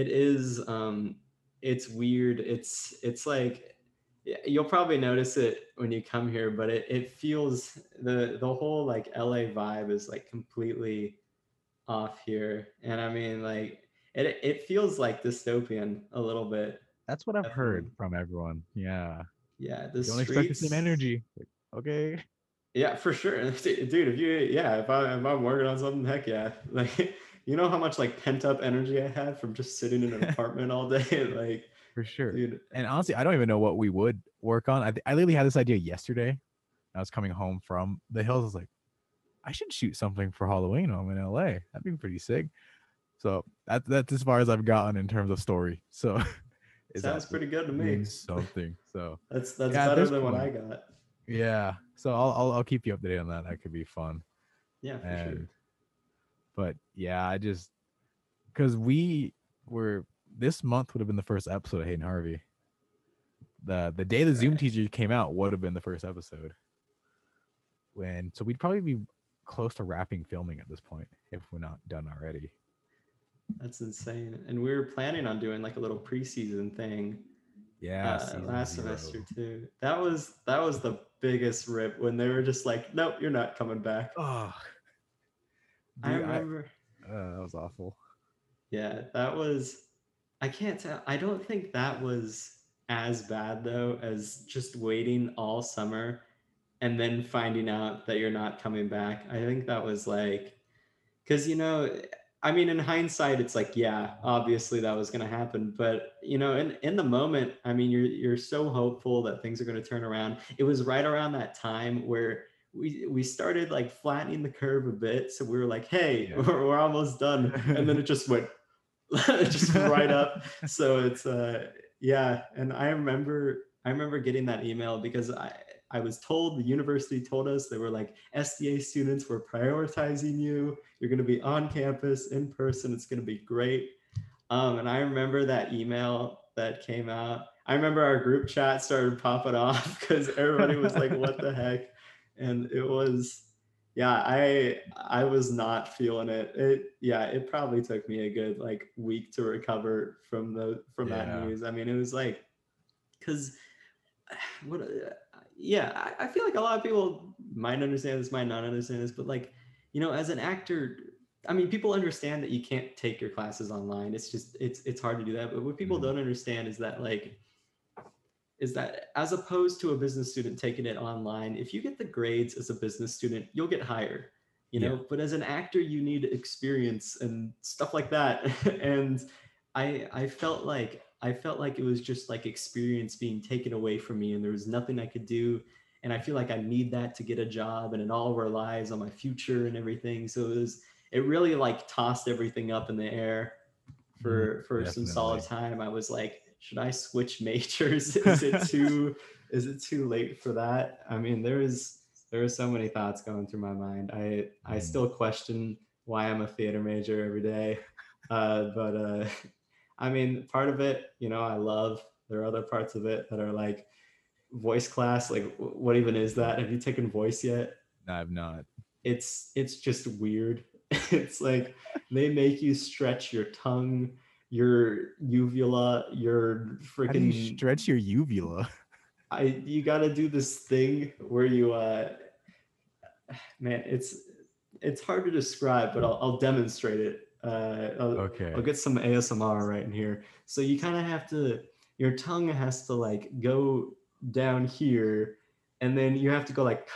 it is um it's weird it's it's like you'll probably notice it when you come here, but it, it feels the the whole like LA vibe is like completely off here. And I mean like it it feels like dystopian a little bit. That's what I've heard from everyone. Yeah. Yeah, the Don't expect the streets. same energy. Like, okay. Yeah, for sure. Dude, if you yeah, if I if I'm working on something, heck yeah. Like you know how much like pent up energy I had from just sitting in an apartment all day? Like, For sure. dude, And honestly, I don't even know what we would work on. I, th- I literally had this idea yesterday. I was coming home from the hills. I was like, I should shoot something for Halloween I'm in LA. That'd be pretty sick. So that, that's as far as I've gotten in terms of story. So it's sounds pretty good to me. something. So That's that's Yeah, better than what I got. yeah. So I'll, I'll I'll keep you updated on that. That could be fun. Yeah, for and sure. But yeah, I just because we were this month would have been the first episode of Hayden Harvey. The the day the Zoom teaser came out would have been the first episode. When so we'd probably be close to wrapping filming at this point if we're not done already. That's insane. And we were planning on doing like a little preseason thing Yeah, uh, last zero. semester too. That was that was the biggest rip when they were just like, "Nope, you're not coming back." Oh, dude, I- remember. uh, that was awful. Yeah, that was. I can't tell. I don't think that was as bad though as just waiting all summer and then finding out that you're not coming back. I think that was like, because you know, I mean, in hindsight, it's like, yeah, obviously that was going to happen. But you know, in in the moment, I mean, you're you're so hopeful that things are going to turn around. It was right around that time where we we started like flattening the curve a bit. So we were like, hey, Yeah. we're, we're almost done, and then it just went just right up. So it's uh yeah, and I remember I remember getting that email because I I was told the university told us they were like SDA students were prioritizing you. You're going to be on campus in person. It's going to be great. Um, and I remember that email that came out. I remember our group chat started popping off because everybody was like, "What the heck?" And it was, yeah, I I was not feeling it. It yeah, it probably took me a good like week to recover from the from Yeah. that news. I mean, it was like, because what uh, yeah I, I feel like a lot of people might understand this might not understand this but like you know as an actor i mean people understand that you can't take your classes online it's just it's it's hard to do that but what people Mhm. don't understand is that like is that as opposed to a business student taking it online if you get the grades as a business student you'll get hired you know? Yeah. but as an actor you need experience and stuff like that. And i i felt like i felt like it was just like experience being taken away from me and there was nothing i could do. And i feel like i need that to get a job and it all relies on my future and everything. So it was it really like tossed everything up in the air for mm-hmm. for some solid time. I was like should i switch majors is it too is it too late for that i mean there is there are so many thoughts going through my mind i i Mm. still question why i'm a theater major every day uh but uh i mean part of it you know i love there are other parts of it that are like voice class like what even is that have you taken voice yet No, I've not. it's it's just weird. it's like they make you stretch your tongue, your uvula, your do you freaking stretch your uvula? I you got to do this thing where you uh man, it's it's hard to describe, but I'll, I'll demonstrate it. Uh I'll, Okay. I'll get some ASMR right in here. So you kind of have to your tongue has to like go down here and then you have to go like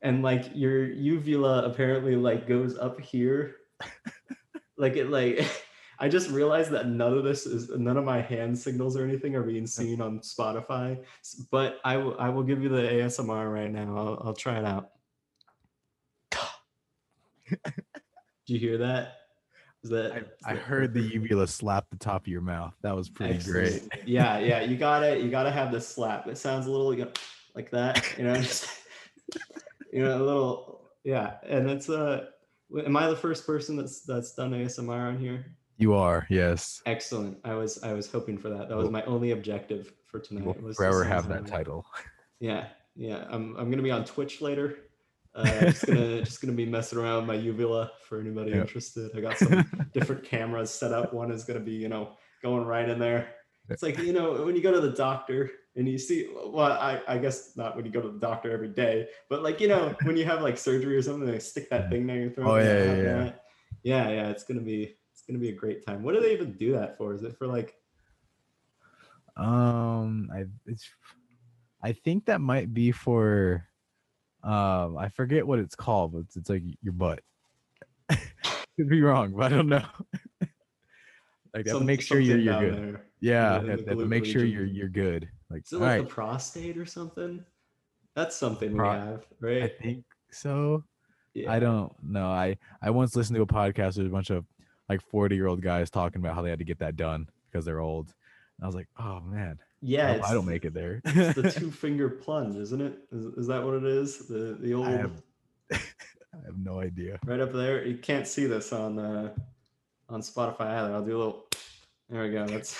and like your uvula apparently like goes up here. like it like I just realized that none of this is none of my hand signals or anything are being seen on Spotify. But I will I will give you the ASMR right now. I'll, I'll try it out. Did you hear that? Is that I, is I that heard the uvula slap the top of your mouth. That was pretty great. Yeah, yeah. You gotta you gotta have the slap. It sounds a little you know, like that, you know, just you know, a little yeah. And it's uh am I the first person that's that's done ASMR on here? You are, yes. Excellent. I was I was hoping for that. That was my only objective for tonight. We'll was forever have that title. Yeah, yeah. I'm I'm gonna be on Twitch later. Uh, just gonna just gonna be messing around with my uvula for anybody Yeah. interested. I got some different cameras set up. One is gonna be you know going right in there. It's like you know when you go to the doctor and you see well I, I guess not when you go to the doctor every day but like you know when you have like surgery or something they stick that thing down your throat Oh, yeah, yeah, yeah. yeah yeah it's gonna be gonna be a great time what do they even do that for is it for like Um, I it's I think that might be for um I forget what it's called, but it's, it's like your butt. Could be wrong, but I don't know. like some- make sure you're you're good. there? Yeah, in the that- that- glute make sure you're you're good. Like is it like right, the prostate or something that's something we have, right? I think so. yeah. I don't know. I I once listened to a podcast with a bunch of like 40 year old guys talking about how they had to get that done because they're old. And I was like, oh man, yeah I, I don't make it there. it's the two finger plunge isn't it is, is that what it is the the old I have, I have no idea. right up there. You can't see this on uh, on Spotify either. I'll do a little. There we go. That's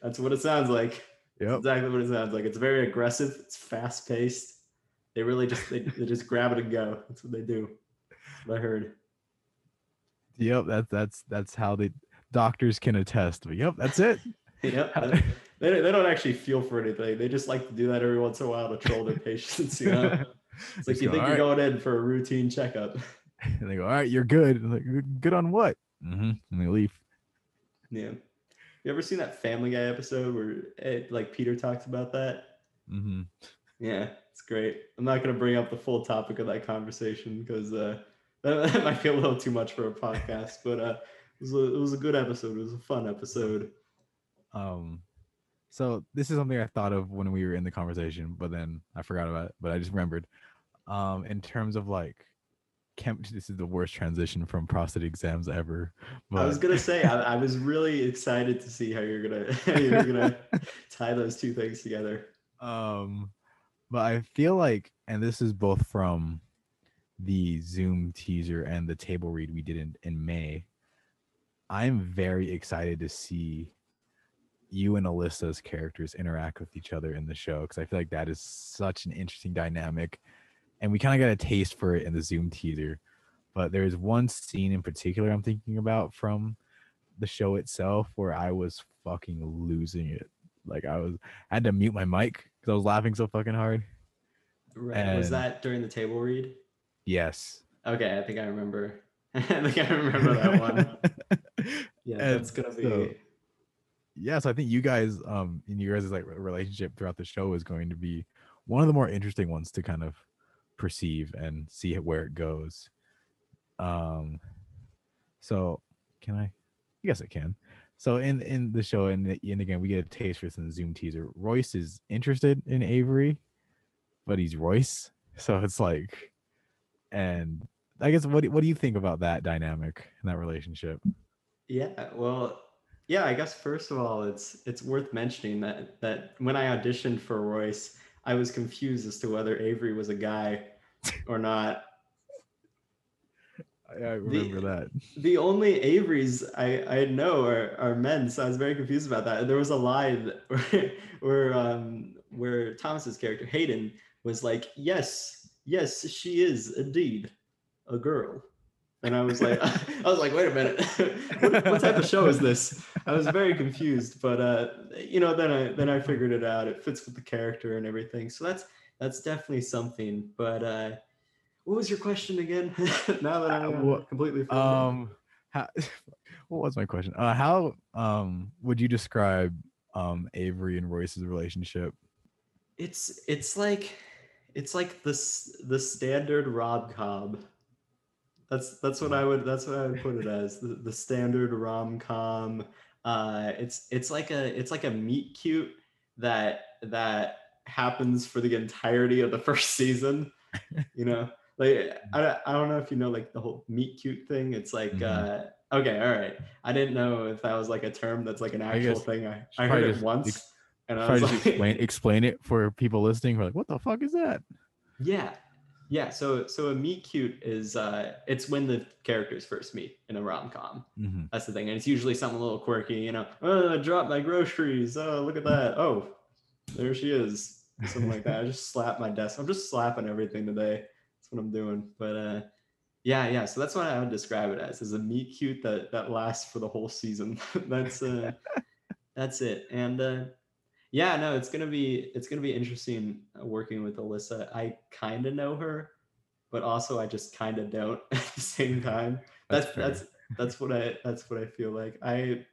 that's what it sounds like. Yep. Exactly what it sounds like. It's very aggressive. It's fast paced. They really just they, they just grab it and go. That's what they do. What I heard. Yep. That's that's that's how the doctors can attest. But yep, that's it. Yep. They, they, they don't actually feel for anything. They just like to do that every once in a while to troll their patients. You know, it's like you go, think you're "All right." going in for a routine checkup. And they go, all right, you're good. Like, "Good- on what? Mm-hmm. And they leave. Yeah. You ever seen that Family Guy episode where it, like Peter talks about that? Mm-hmm. Yeah, it's great. I'm not going to bring up the full topic of that conversation because uh, that, that might be a little too much for a podcast. But uh, it was a, it was a good episode. It was a fun episode. Um, so this is something I thought of when we were in the conversation, but then I forgot about it. But I just remembered. Um, in terms of like, chem- this is the worst transition from prostate exams ever. But I was gonna say I, I was really excited to see how you're gonna how you're gonna tie those two things together. um, but I feel like, and this is both from the Zoom teaser and the table read we did in in May. I'm very excited to see you and Alyssa's characters interact with each other in the show because I feel like that is such an interesting dynamic, and we kind of got a taste for it in the Zoom teaser. But there's one scene in particular I'm thinking about from the show itself where I was fucking losing it. Like I was, I had to mute my mic because I was laughing so fucking hard. Right? was that during the table read? Yes. Okay, I think I remember. I think I remember that one. Yeah, And that's gonna be. so- yeah, so I think you guys, um, in your guys' like relationship throughout the show is going to be one of the more interesting ones to kind of perceive and see where it goes. Um, so can I? Yes, I can. So in in the show, and and again, we get a taste for this in the Zoom teaser. Royce is interested in Avery, but he's Royce, so it's like, and I guess what do- what do you think about that dynamic and that relationship? Yeah, well, yeah, I guess first of all, it's it's worth mentioning that that when I auditioned for Royce, I was confused as to whether Avery was a guy or not. I, I remember that. The only Averys I, I know are, are men, so I was very confused about that. There was a line where where um where Thomas's character Hayden was like, "Yes, yes, she is indeed a girl," and I was like, I was like, "Wait a minute, what, what type of show is this?" I was very confused, but uh, you know, then I then I figured it out. It fits with the character and everything, so that's that's definitely something. But uh, what was your question again? now that I'm uh, completely. Um, how, what was my question? Uh, how um would you describe um Avery and Royce's relationship? It's it's like it's like the the standard rom com. That's that's what I would that's what I would put it as the, the standard rom com. Uh, it's it's like a it's like a meet cute that that happens for the entirety of the first season. You know, like I, don't- I don't know if you know like the whole meet cute thing. It's like Mhm. uh, okay, all right. I didn't know if that was like a term that's like an actual guess thing. I, I heard it once. And I Try was to like, explain explain it for people listening. Who are like, what the fuck is that? Yeah. Yeah. So so a meet cute is uh it's when the characters first meet in a rom com. Mm-hmm. That's the thing. And it's usually something a little quirky, you know. Oh, I dropped my groceries. Oh, look at that. Oh, there she is. Something like that. I just slapped my desk. I'm just slapping everything today. That's what I'm doing. But uh yeah, yeah. So that's what I would describe it as, as a meet cute that that lasts for the whole season. that's uh that's it. And uh yeah, no, it's gonna be it's gonna be interesting uh, working with Alyssa. I kind of know her, but also I just kind of don't at the same time. That's That's that's that's, what I that's what I feel like. I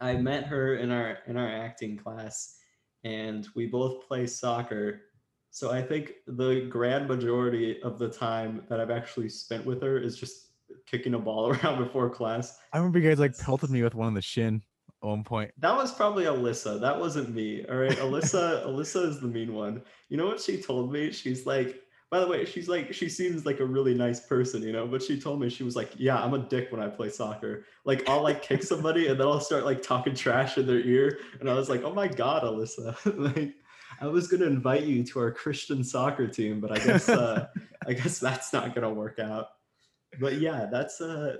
I met her in our in our acting class, and we both play soccer. So I think the grand majority of the time that I've actually spent with her is just kicking a ball around before class. I remember you guys like pelted me with one on the shin at one point. That was probably Alyssa. That wasn't me. All right. Alyssa, Alyssa is the mean one. You know what she told me? She's like, by the way, she's like, she seems like a really nice person, you know, but she told me she was like, yeah, I'm a dick when I play soccer. Like I'll like kick somebody and then I'll start like talking trash in their ear. And I was like, oh my God, Alyssa. like I was gonna invite you to our Christian soccer team, but I guess uh I guess that's not gonna work out. But yeah, that's uh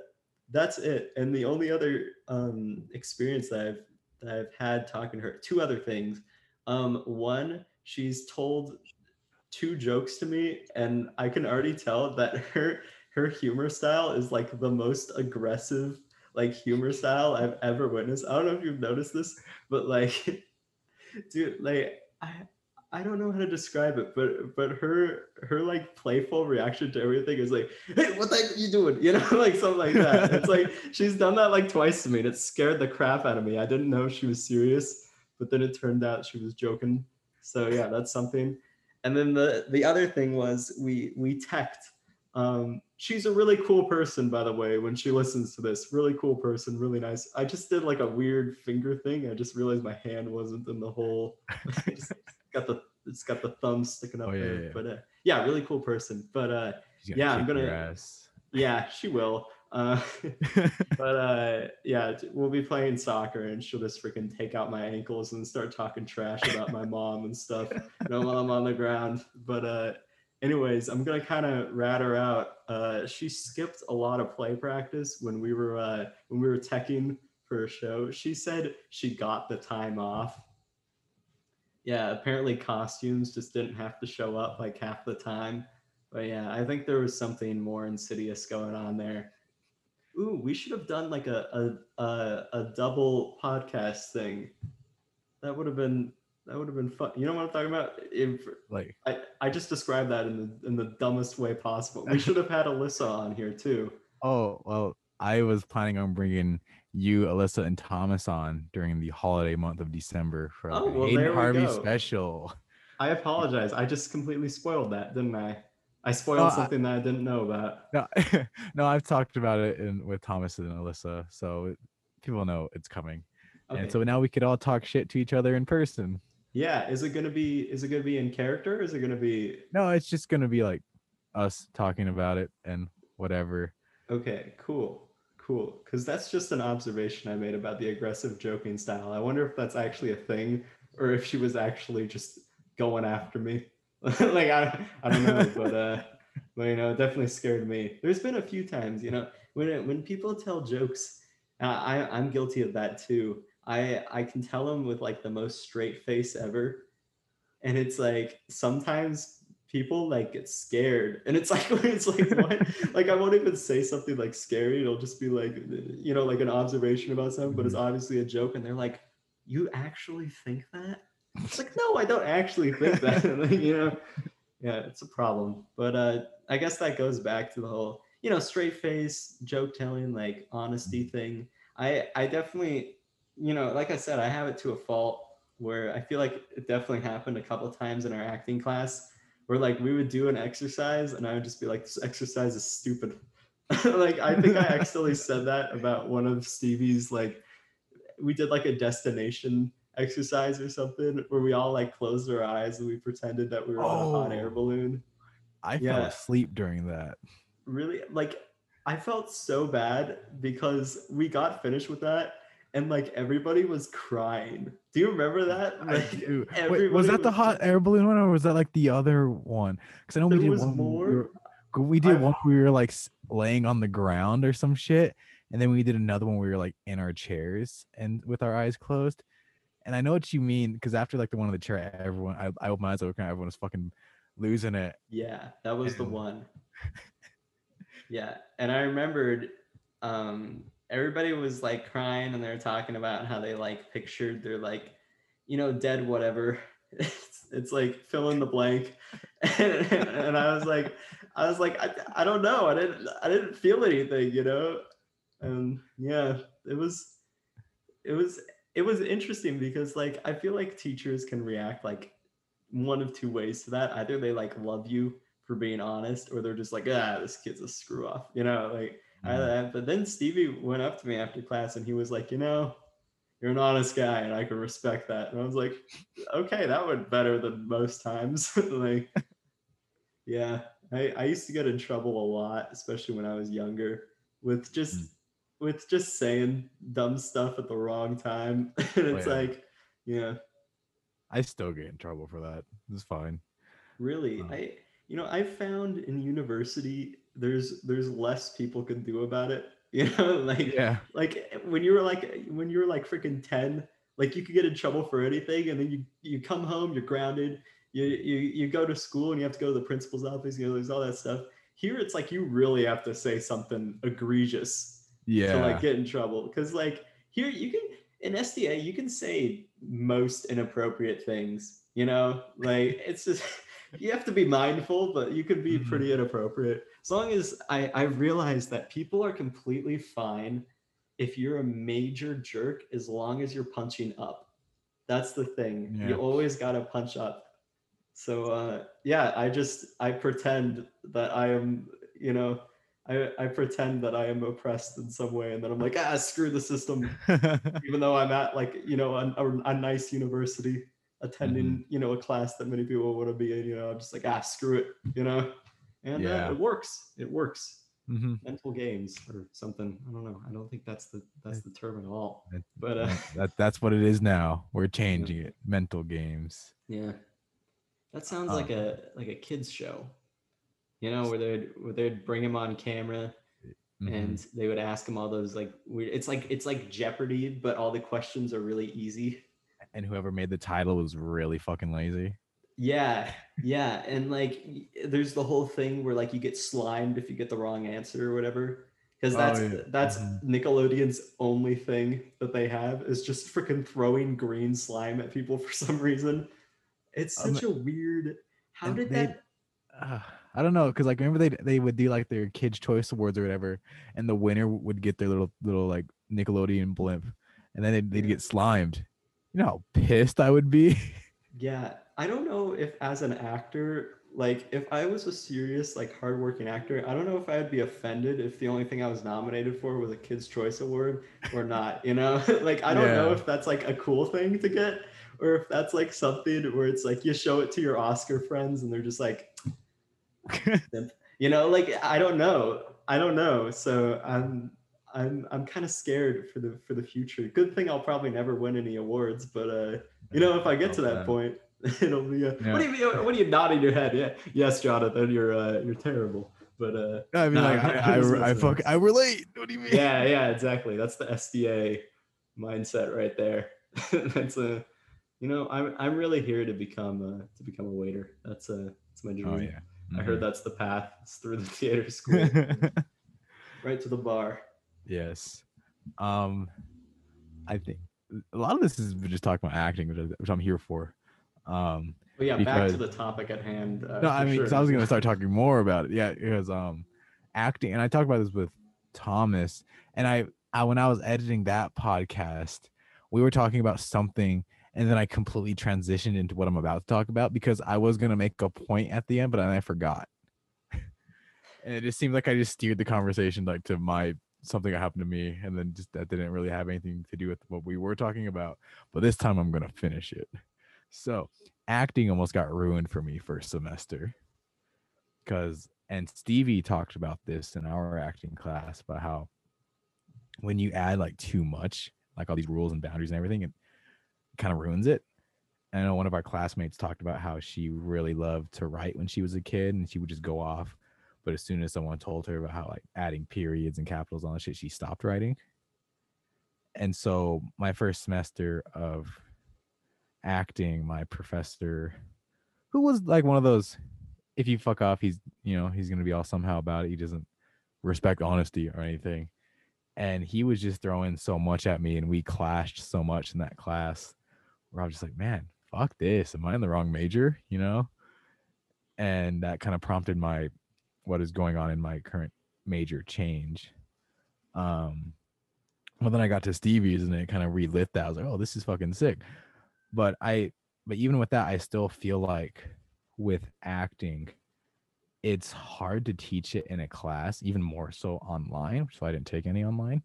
that's it. And the only other um, experience that I've that I've had talking to her, two other things. Um, one, she's told two jokes to me, and I can already tell that her her humor style is like the most aggressive like humor style I've ever witnessed. I don't know if you've noticed this, but like, dude, like I I don't know how to describe it, but but her her like playful reaction to everything is like, hey, what the heck are you doing? You know, like something like that. It's like she's done that like twice to me, and it scared the crap out of me. I didn't know she was serious, but then it turned out she was joking. So yeah, that's something. And then the the other thing was we we teched. Um, she's a really cool person, by the way. When she listens to this, really cool person, really nice. I just did like a weird finger thing. I just realized my hand wasn't in the hole. Got the it's got the thumb sticking up Oh, yeah, there. yeah. But uh, yeah, really cool person. But uh, Yeah, I'm gonna- yeah, she will. Uh, but uh, yeah, we'll be playing soccer, and she'll just freaking take out my ankles and start talking trash about my mom and stuff. You know, while I'm on the ground. But uh, anyways, I'm gonna kind of rat her out. Uh, she skipped a lot of play practice when we were uh, when we were teching for a show. She said she got the time off. Yeah, apparently costumes just didn't have to show up like half the time. But yeah, I think there was something more insidious going on there. Ooh, we should have done like a a a, a double podcast thing. That would have been that would have been fun. You know what I'm talking about? If, like I, I just described that in the in the dumbest way possible. We should have had Alyssa on here too. Oh well, I was planning on bringing you, Alyssa, and Thomas on during the holiday month of December for like Oh, a well, Hayden there Harvey go. special. I apologize. I just completely spoiled that, didn't I? I spoiled Oh, I- something that I didn't know about. No, no, I've talked about it in, with Thomas and Alyssa, so people know it's coming. Okay. And so now we could all talk shit to each other in person. yeah, is it gonna be is it gonna be in character? Or is it gonna be No, it's just gonna be like us talking about it and whatever. Okay, cool, cool. Because that's just an observation I made about the aggressive joking style. I wonder if that's actually a thing, or if she was actually just going after me. like I, I don't know, but uh, but you know, it definitely scared me. There's been a few times, you know, when it, when people tell jokes, uh, I I'm guilty of that too. I I can tell them with like the most straight face ever, and it's like sometimes people like get scared. And it's like it's like what? Like i won't even say something like scary. It'll just be like you know like an observation about something but it's obviously a joke. And they're like you actually think that? It's like no i don't actually think that. Like, you know? Yeah it's a problem. But uh i guess that goes back to the whole you know straight face joke telling like honesty thing. I i definitely you know like i said i have it to a fault where i feel like it definitely happened a couple times in our acting class where like we would do an exercise and I would just be like, this exercise is stupid. like I think I accidentally said that about one of Stevie's like we did like a destination exercise or something where we all like closed our eyes and we pretended that we were on a hot air Oh. balloon. I fell asleep during that. Really like I felt so bad because we got finished with that and like everybody was crying. Do you remember that? I Like, do. Wait, was that the hot air balloon one, or was that like the other one? Because I know we did was one. more? We, were, we did I've- one. where We were like laying on the ground or some shit, and then we did another one. where We were like in our chairs and with our eyes closed. And I know what you mean because after like the one on the chair, everyone I, I opened my eyes open, everyone was fucking losing it. Yeah, that was the one. yeah, and I remembered um everybody was like crying and they were talking about how they like pictured their like you know, dead whatever. It's, it's like fill in the blank. And, and I was like, I was like, I, I don't know. I didn't I didn't feel anything, you know? And yeah, it was it was it was interesting because like I feel like teachers can react like one of two ways to that. Either they like love you for being honest, or they're just like, ah, this kid's a screw off, you know, like I, but then Stevie went up to me after class and he was like, you know, you're an honest guy and I can respect that. And I was like, okay, that went better than most times. like, yeah, I, I used to get in trouble a lot, especially when I was younger, with just mm. with just saying dumb stuff at the wrong time. and it's oh, yeah. like, yeah. I still get in trouble for that. It's fine. Really? Um, I you know, I found in university there's there's less people can do about it you know like yeah. like when you were like when you were like freaking 10 like you could get in trouble for anything and then you you come home you're grounded you you, you go to school and you have to go to the principal's office you know there's all that stuff. Here it's like you really have to say something egregious yeah. to like get in trouble because like here you can in sda you can say most inappropriate things you know like it's just you have to be mindful but you could be mm-hmm. pretty inappropriate as long as I, I realize that people are completely fine if you're a major jerk as long as you're punching up. That's the thing. Yeah. You always got to punch up. So uh, yeah, I just I pretend that I am, you know, I, I pretend that I am oppressed in some way, and then I'm like, ah, screw the system. Even though I'm at like, you know, a, a, a nice university, attending, mm-hmm. you know, a class that many people want to be in, you know, I'm just like, ah, screw it, you know and uh, yeah. uh, it works. It works. Mm-hmm. Mental games or something. I don't know. I don't think that's the that's the term at all. But uh, that that's what it is now. We're changing yeah. it. Mental games. Yeah, that sounds um, like a like a kids show. You know, where they'd where they'd bring him on camera. Mm-hmm. and they would ask him all those like weird it's like it's like jeopardy but all the questions are really easy and whoever made the title was really fucking lazy yeah, yeah, and like there's the whole thing where like you get slimed if you get the wrong answer or whatever. Because oh, that's oh, yeah. that's mm-hmm. Nickelodeon's only thing that they have is just freaking throwing green slime at people for some reason. It's such um, a weird. How did they, that? Uh, I don't know because like remember they they would do like their Kids Choice Awards or whatever, and the winner would get their little little like Nickelodeon blimp, and then they'd, they'd get slimed. You know how pissed I would be. Yeah, I don't know if as an actor, like if I was a serious, like hardworking actor, I don't know if I'd be offended if the only thing I was nominated for was a Kids Choice Award or not. You know, like I don't yeah. know if that's like a cool thing to get or if that's like something where it's like you show it to your Oscar friends and they're just like, you know, like I don't know, I don't know. So I'm I'm I'm kind of scared for the for the future. Good thing I'll probably never win any awards, but uh, you know, if I get to that point, It'll be. A, yeah. What do you What are you nodding your head? Yeah. Yes, Jonathan. You're uh, you're terrible. But uh, I mean, nah, like I I, I, fuck I relate. What do you mean? Yeah, yeah, exactly. That's the SDA mindset right there. That's a, you know, I'm I'm really here to become a to become a waiter. That's a that's my dream. Oh yeah. Mm-hmm. I heard mm-hmm. that's the path. It's through the theater school, right to the bar. Yes. Um, I think a lot of this is just talking about acting, which I'm here for. Um, but yeah, because, back to the topic at hand. Uh, no, I mean, sure. I was going to start talking more about it. Yeah, because um, acting, and I talked about this with Thomas, and I, I when I was editing that podcast, we were talking about something, and then I completely transitioned into what I'm about to talk about because I was going to make a point at the end, but then I forgot. and it just seemed like I just steered the conversation like to my something that happened to me, and then just that didn't really have anything to do with what we were talking about. But this time I'm gonna finish it. So acting almost got ruined for me first semester. Cause and Stevie talked about this in our acting class about how when you add like too much, like all these rules and boundaries and everything, it kind of ruins it. I know one of our classmates talked about how she really loved to write when she was a kid and she would just go off. But as soon as someone told her about how like adding periods and capitals on the shit, she stopped writing. And so my first semester of acting, my professor, who was like one of those, if you fuck off, he's you know he's gonna be all somehow about it. He doesn't respect honesty or anything, and he was just throwing so much at me, and we clashed so much in that class, where I was just like, man, fuck this. Am I in the wrong major? You know? And that kind of prompted my what is going on in my current major change. Um well then I got to Stevie's and it kind of relit that. I was like, oh, this is fucking sick. But I but even with that, I still feel like with acting, it's hard to teach it in a class, even more so online. So I didn't take any online.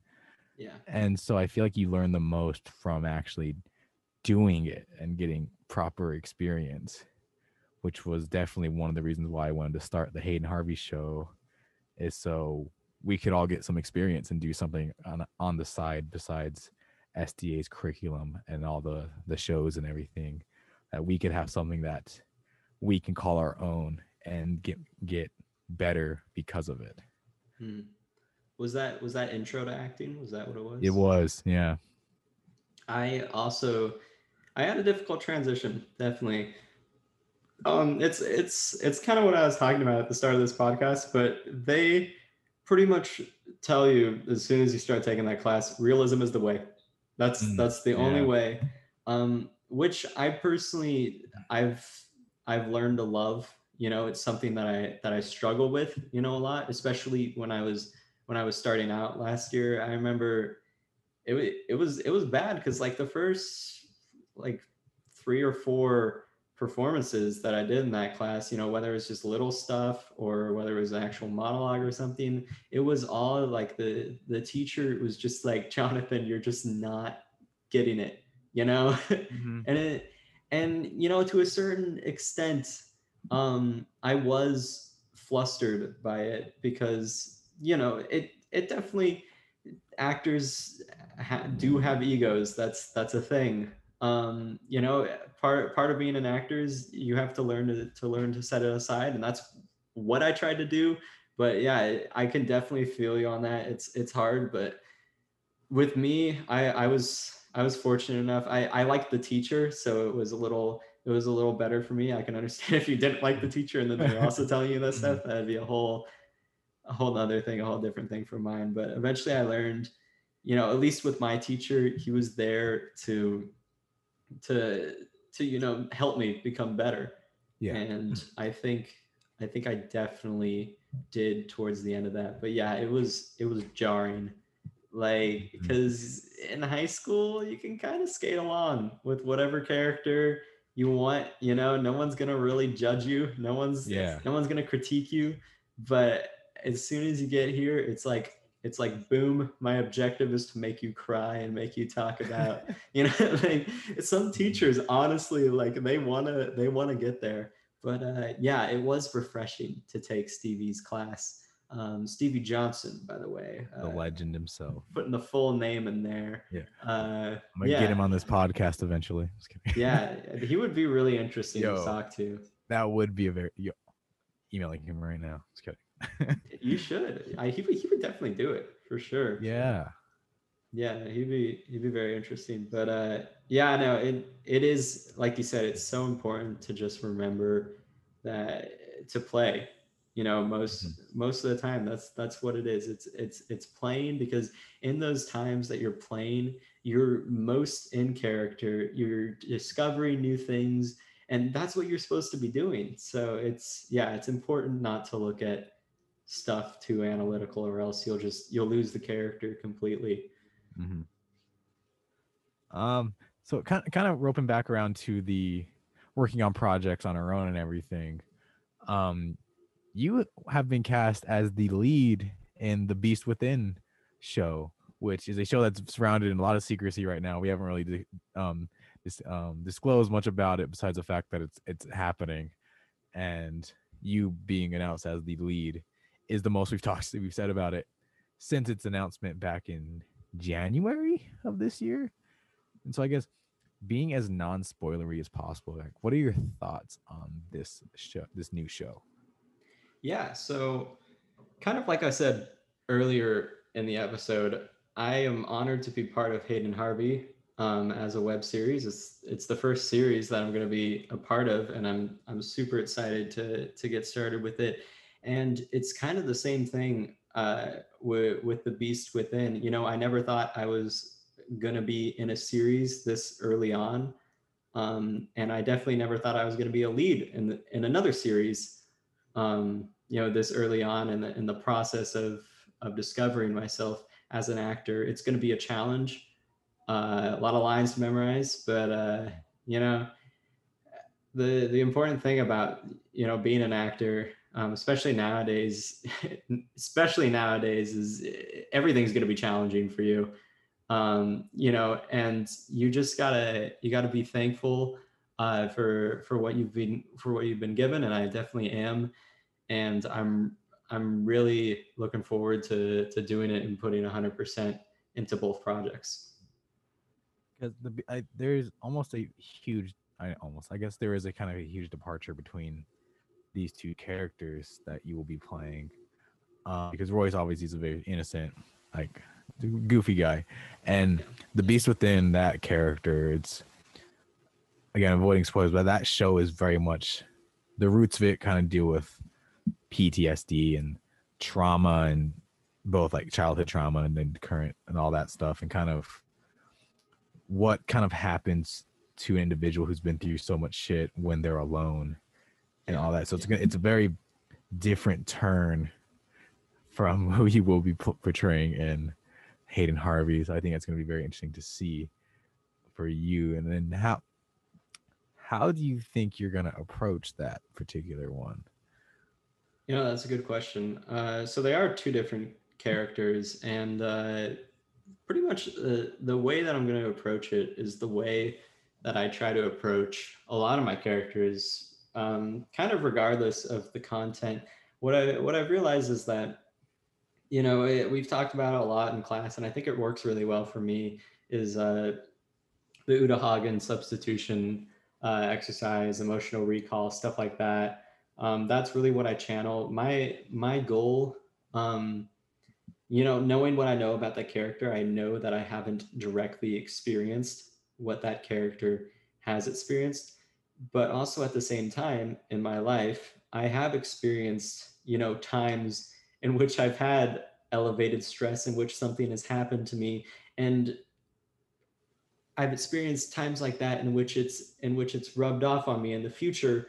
Yeah. And so I feel like you learn the most from actually doing it and getting proper experience, which was definitely one of the reasons why I wanted to start the Hayden Harvey show, is so we could all get some experience and do something on on the side besides SDA's curriculum and all the the shows and everything that we could have something that we can call our own and get get better because of it. Hmm. Was that was that intro to acting? Was that what it was? It was, yeah. I also I had a difficult transition, definitely. Um, it's it's it's kind of what I was talking about at the start of this podcast, but they pretty much tell you as soon as you start taking that class, realism is the way. That's mm, that's the yeah. only way. Um, which I personally I've I've learned to love. You know, it's something that I that I struggle with, you know, a lot, especially when I was when I was starting out last year. I remember it it was it was bad because like the first like three or four performances that I did in that class, you know, whether it was just little stuff or whether it was an actual monologue or something, it was all like the the teacher was just like, Jonathan, you're just not getting it, you know? Mm-hmm. and it and you know, to a certain extent, um, I was flustered by it because, you know, it it definitely actors ha- do have egos. That's that's a thing. Um, you know, part part of being an actor is you have to learn to, to learn to set it aside, and that's what I tried to do. But yeah, I can definitely feel you on that. It's it's hard, but with me, I I was I was fortunate enough. I I liked the teacher, so it was a little it was a little better for me. I can understand if you didn't like the teacher and then they're also telling you that mm-hmm. stuff. That'd be a whole a whole other thing, a whole different thing for mine. But eventually, I learned, you know, at least with my teacher, he was there to to to you know help me become better. Yeah. And i think i think i definitely did towards the end of that. But yeah it was it was jarring. Like because mm-hmm. in high school you can kind of skate along with whatever character you want you know? No one's gonna really judge you. No one's yeah. no one's gonna critique you. But as soon as you get here it's like it's like boom my objective is to make you cry and make you talk about you know like some teachers honestly like they want to they want to get there. But uh, yeah it was refreshing to take stevie's class. Um, stevie johnson by the way the uh, legend himself. putting the full name in there. Yeah. Uh, i'm gonna yeah. get him on this podcast eventually. Yeah he would be really interesting Yo, to talk to. that would be a very yo, emailing him right now. Just kidding you should. I, he, he would definitely do it for sure. Yeah. Yeah, he'd be he'd be very interesting. But uh, yeah, I know it it is like you said. It's so important to just remember that to play. You know, most mm-hmm. most of the time, that's that's what it is. It's it's it's playing because in those times that you're playing, you're most in character. You're discovering new things, and that's what you're supposed to be doing. So it's yeah, it's important not to look at stuff too analytical or else you'll just you'll lose the character completely. Mm-hmm. um so kind of, kind of roping back around to the working on projects on our own and everything um you have been cast as the lead in the beast within show which is a show that's surrounded in a lot of secrecy right now. We haven't really um, dis- um disclosed much about it besides the fact that it's it's happening and you being announced as the lead is the most we've talked we've said about it since its announcement back in January of this year. And so I guess being as non-spoilery as possible, like what are your thoughts on this show, this new show? Yeah, so kind of like I said earlier in the episode, I am honored to be part of Hayden Harvey um, as a web series. It's it's the first series that I'm going to be a part of, and I'm I'm super excited to to get started with it and it's kind of the same thing uh, with, with the beast within you know i never thought i was going to be in a series this early on Um, and I definitely never thought I was going to be a lead in the, in another series. Um, you know, this early on in the in the process of of discovering myself as an actor, it's going to be a challenge. Uh, a lot of lines to memorize, but uh, you know, the the important thing about you know being an actor um, especially nowadays especially nowadays is everything's going to be challenging for you. Um, you know and you just gotta you gotta be thankful uh, for for what you've been for what you've been given and i definitely am. And i'm i'm really looking forward to to doing it and putting 100% into both projects. Because the I, there's almost a huge I almost I guess there is a kind of a huge departure between these two characters that you will be playing. Um, because Royce always he's a very innocent, like goofy guy, and the Beast within that character. It's again avoiding spoilers, but that show is very much the roots of it. Kind of deal with PTSD and trauma and both like childhood trauma and then current and all that stuff, and kind of what kind of happens to an individual who's been through so much shit when they're alone and all that. So it's it's a very different turn from who he will be portraying in Hayden Harvey. So I think it's going to be very interesting to see for you. And then how how do you think you're going to approach that particular one? You know, that's a good question. Uh, so they are two different characters, and uh, pretty much uh, the way that I'm going to approach it is the way that I try to approach a lot of my characters, um, kind of regardless of the content. What I what I've realized is that, you know, it, we've talked about it a lot in class, and I think it works really well for me. Is uh, the Uta Hagen substitution uh, exercise, emotional recall, stuff like that. Um, that's really what I channel. My my goal, um, you know, knowing what I know about the character, I know that I haven't directly experienced what that character has experienced but also at the same time in my life i have experienced you know times in which i've had elevated stress in which something has happened to me. And i've experienced times like that in which it's in which it's rubbed off on me in the future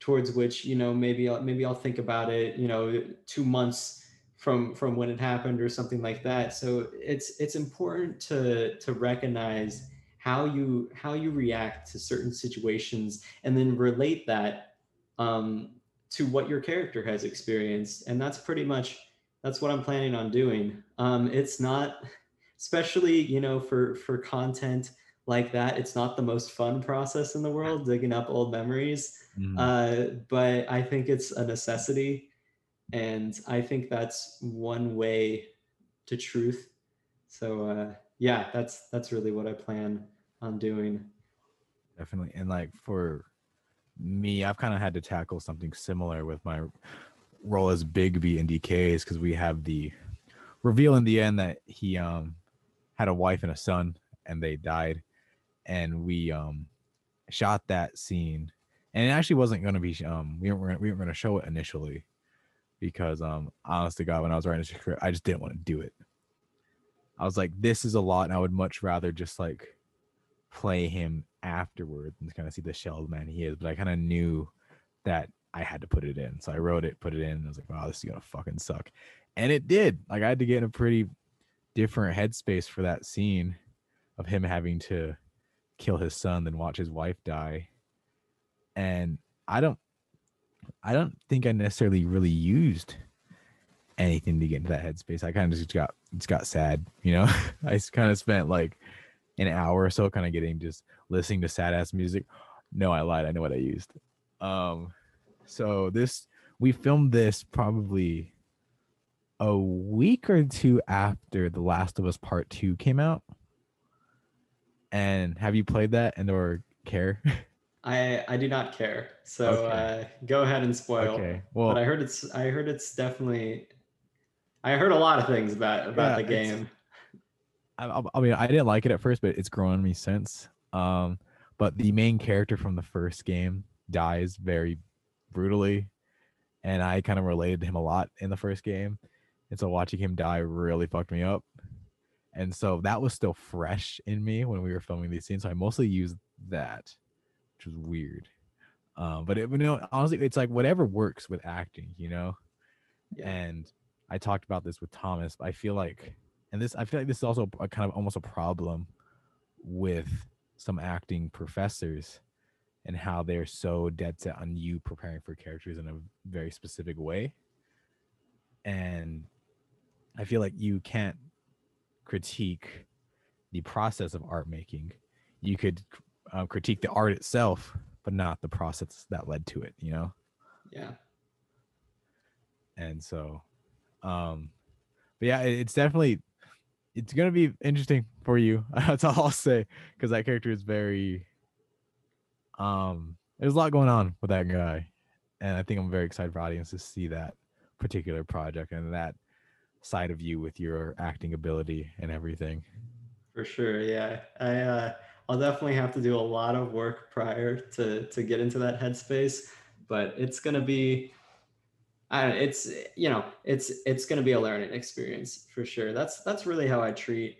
towards which you know maybe I'll, maybe I'll think about it you know 2 months from from when it happened or something like that. So it's it's important to to recognize how you how you react to certain situations and then relate that um, to what your character has experienced. And that's pretty much that's what i'm planning on doing. Um, it's not especially you know for for content like that it's not the most fun process in the world digging up old memories. Mm. uh, but i think it's a necessity. And i think that's one way to truth. So uh, yeah that's that's really what i plan on doing. Definitely. And like for me, I've kind of had to tackle something similar with my role as Bigby in DKs because we have the reveal in the end that he um had a wife and a son and they died. And we um shot that scene. And it actually wasn't gonna be um we weren't we weren't gonna show it initially because um honest to God, when I was writing the script, I just didn't want to do it. I was like, this is a lot, and I would much rather just like play him afterwards and kind of see the shelled man he is. But I kind of knew that I had to put it in. So I wrote it, put it in. I was like, wow, this is gonna fucking suck. And it did. Like I had to get in a pretty different headspace for that scene of him having to kill his son, then watch his wife die. And I don't I don't think I necessarily really used anything to get into that headspace. I kind of just got just got sad, you know. I kind of spent like an hour or so kind of getting just listening to sad ass music. No, I lied. I know what I used. Um, so this we filmed this probably a week or two after The Last of Us Part Two came out. And have you played that and or care? I I do not care. So okay. uh, go ahead and spoil. Okay. Well, but I heard it's I heard it's definitely. I heard a lot of things about about yeah, the game. I, I, mean, I didn't like it at first, but it's grown on me since. Um, but the main character from the first game dies very brutally, and I kind of related to him a lot in the first game, and so watching him die really fucked me up. And so that was still fresh in me when we were filming these scenes. So I mostly used that. which was weird. Um, but it, you know, honestly, it's like whatever works with acting, you know. Yeah. And I talked about this with Thomas. I feel like, and this, I feel like this is also a kind of almost a problem with some acting professors and how they're so dead set on you preparing for characters in a very specific way. And I feel like you can't critique the process of art making. You could uh, critique the art itself, but not the process that led to it, you know? Yeah. And so, um, but yeah, it's definitely, it's to be interesting for you. That's all I'll say. Cause that character is very, um, there's a lot going on with that guy. And I think I'm very excited for audience to see that particular project and that side of you with your acting ability and everything. For sure, yeah. I uh, I'll definitely have to do a lot of work prior to to get into that headspace, but it's gonna be, I don't, it's you know it's it's gonna be a learning experience for sure. That's that's really how I treat,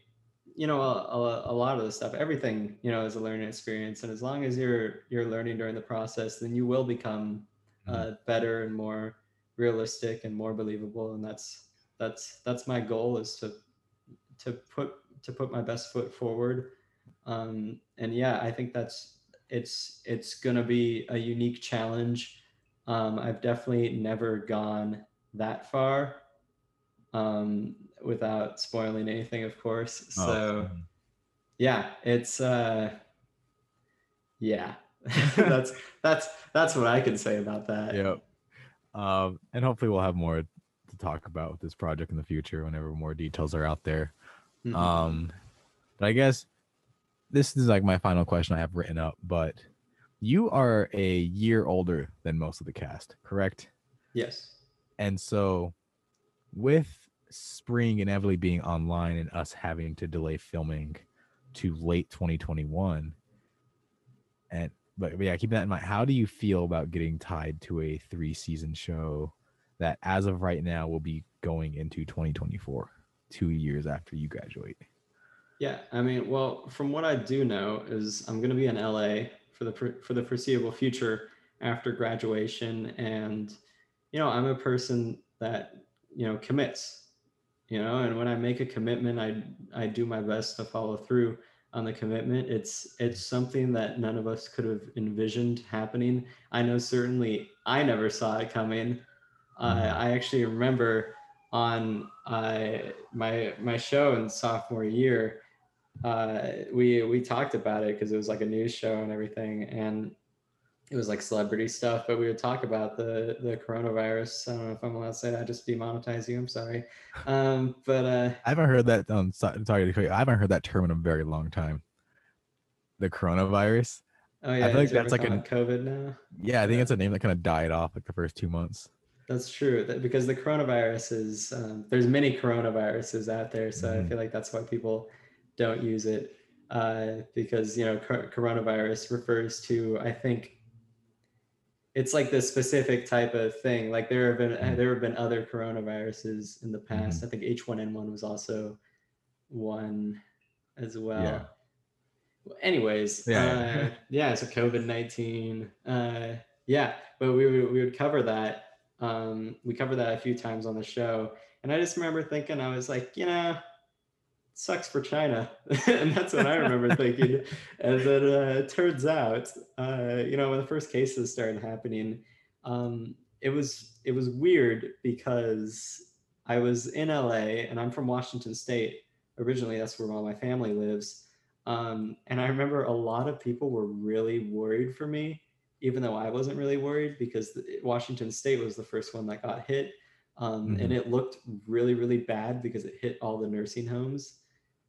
you know, a, a, a lot of the stuff. Everything you know is a learning experience, and as long as you're you're learning during the process, then you will become uh, better and more realistic and more believable. And that's that's that's my goal is to to put to put my best foot forward. Um, and yeah, I think that's it's it's gonna be a unique challenge. Um, I've definitely never gone that far um, without spoiling anything, of course. Oh, So yeah, it's uh, yeah, that's that's that's what I can say about that. Yep. Um, and hopefully we'll have more to talk about with this project in the future whenever more details are out there. Mhm. Um, but I guess this is like my final question I have written up. But you are a year older than most of the cast, correct? yes. And so, with spring inevitably being online and us having to delay filming to late 2021, and but yeah, keep that in mind. How do you feel about getting tied to a three season show that, as of right now, will be going into 2024, two years after you graduate? Yeah, I mean, well, from what I do know is I'm going to be in LA for the for the foreseeable future after graduation, and you know, I'm a person that you know commits, you know, and when I make a commitment, I I do my best to follow through on the commitment. It's it's something that none of us could have envisioned happening. I know certainly I never saw it coming. Uh. I actually remember on uh, my my show in sophomore year uh, we we talked about it because it was like a news show and everything, and it was like celebrity stuff. But we would talk about the the coronavirus. I don't know if I'm allowed to say that. I just demonetize you. I'm sorry. Um, but uh, I haven't heard that. Um, so- sorry to cut you. I haven't heard that term in a very long time. The coronavirus. oh yeah, I feel like that's like a- COVID now. Yeah, I think it's a name that kind of died off like the first two months. That's true. That because the coronavirus is um, there's many coronaviruses out there, so I Mhm. feel like that's why people don't use it uh, because you know cor- coronavirus refers to I think it's like the specific type of thing. Like there have been Mhm. there have been other coronaviruses in the past. I think H1N1 was also one as well. Yeah. Well, Anyways, yeah. uh, yeah. So COVID nineteen, uh, yeah. But we would we would cover that. Um, we covered that a few times on the show, and I just remember thinking, I was like, you know, sucks for China, and that's what I remember thinking. And then uh, it turns out, uh, you know, when the first cases started happening, um, it was it was weird because I was in LA and I'm from Washington State originally. That's where all my family lives. Um, and I remember a lot of people were really worried for me, even though I wasn't really worried because the, Washington State was the first one that got hit. Um, And it looked really, really bad because it hit all the nursing homes.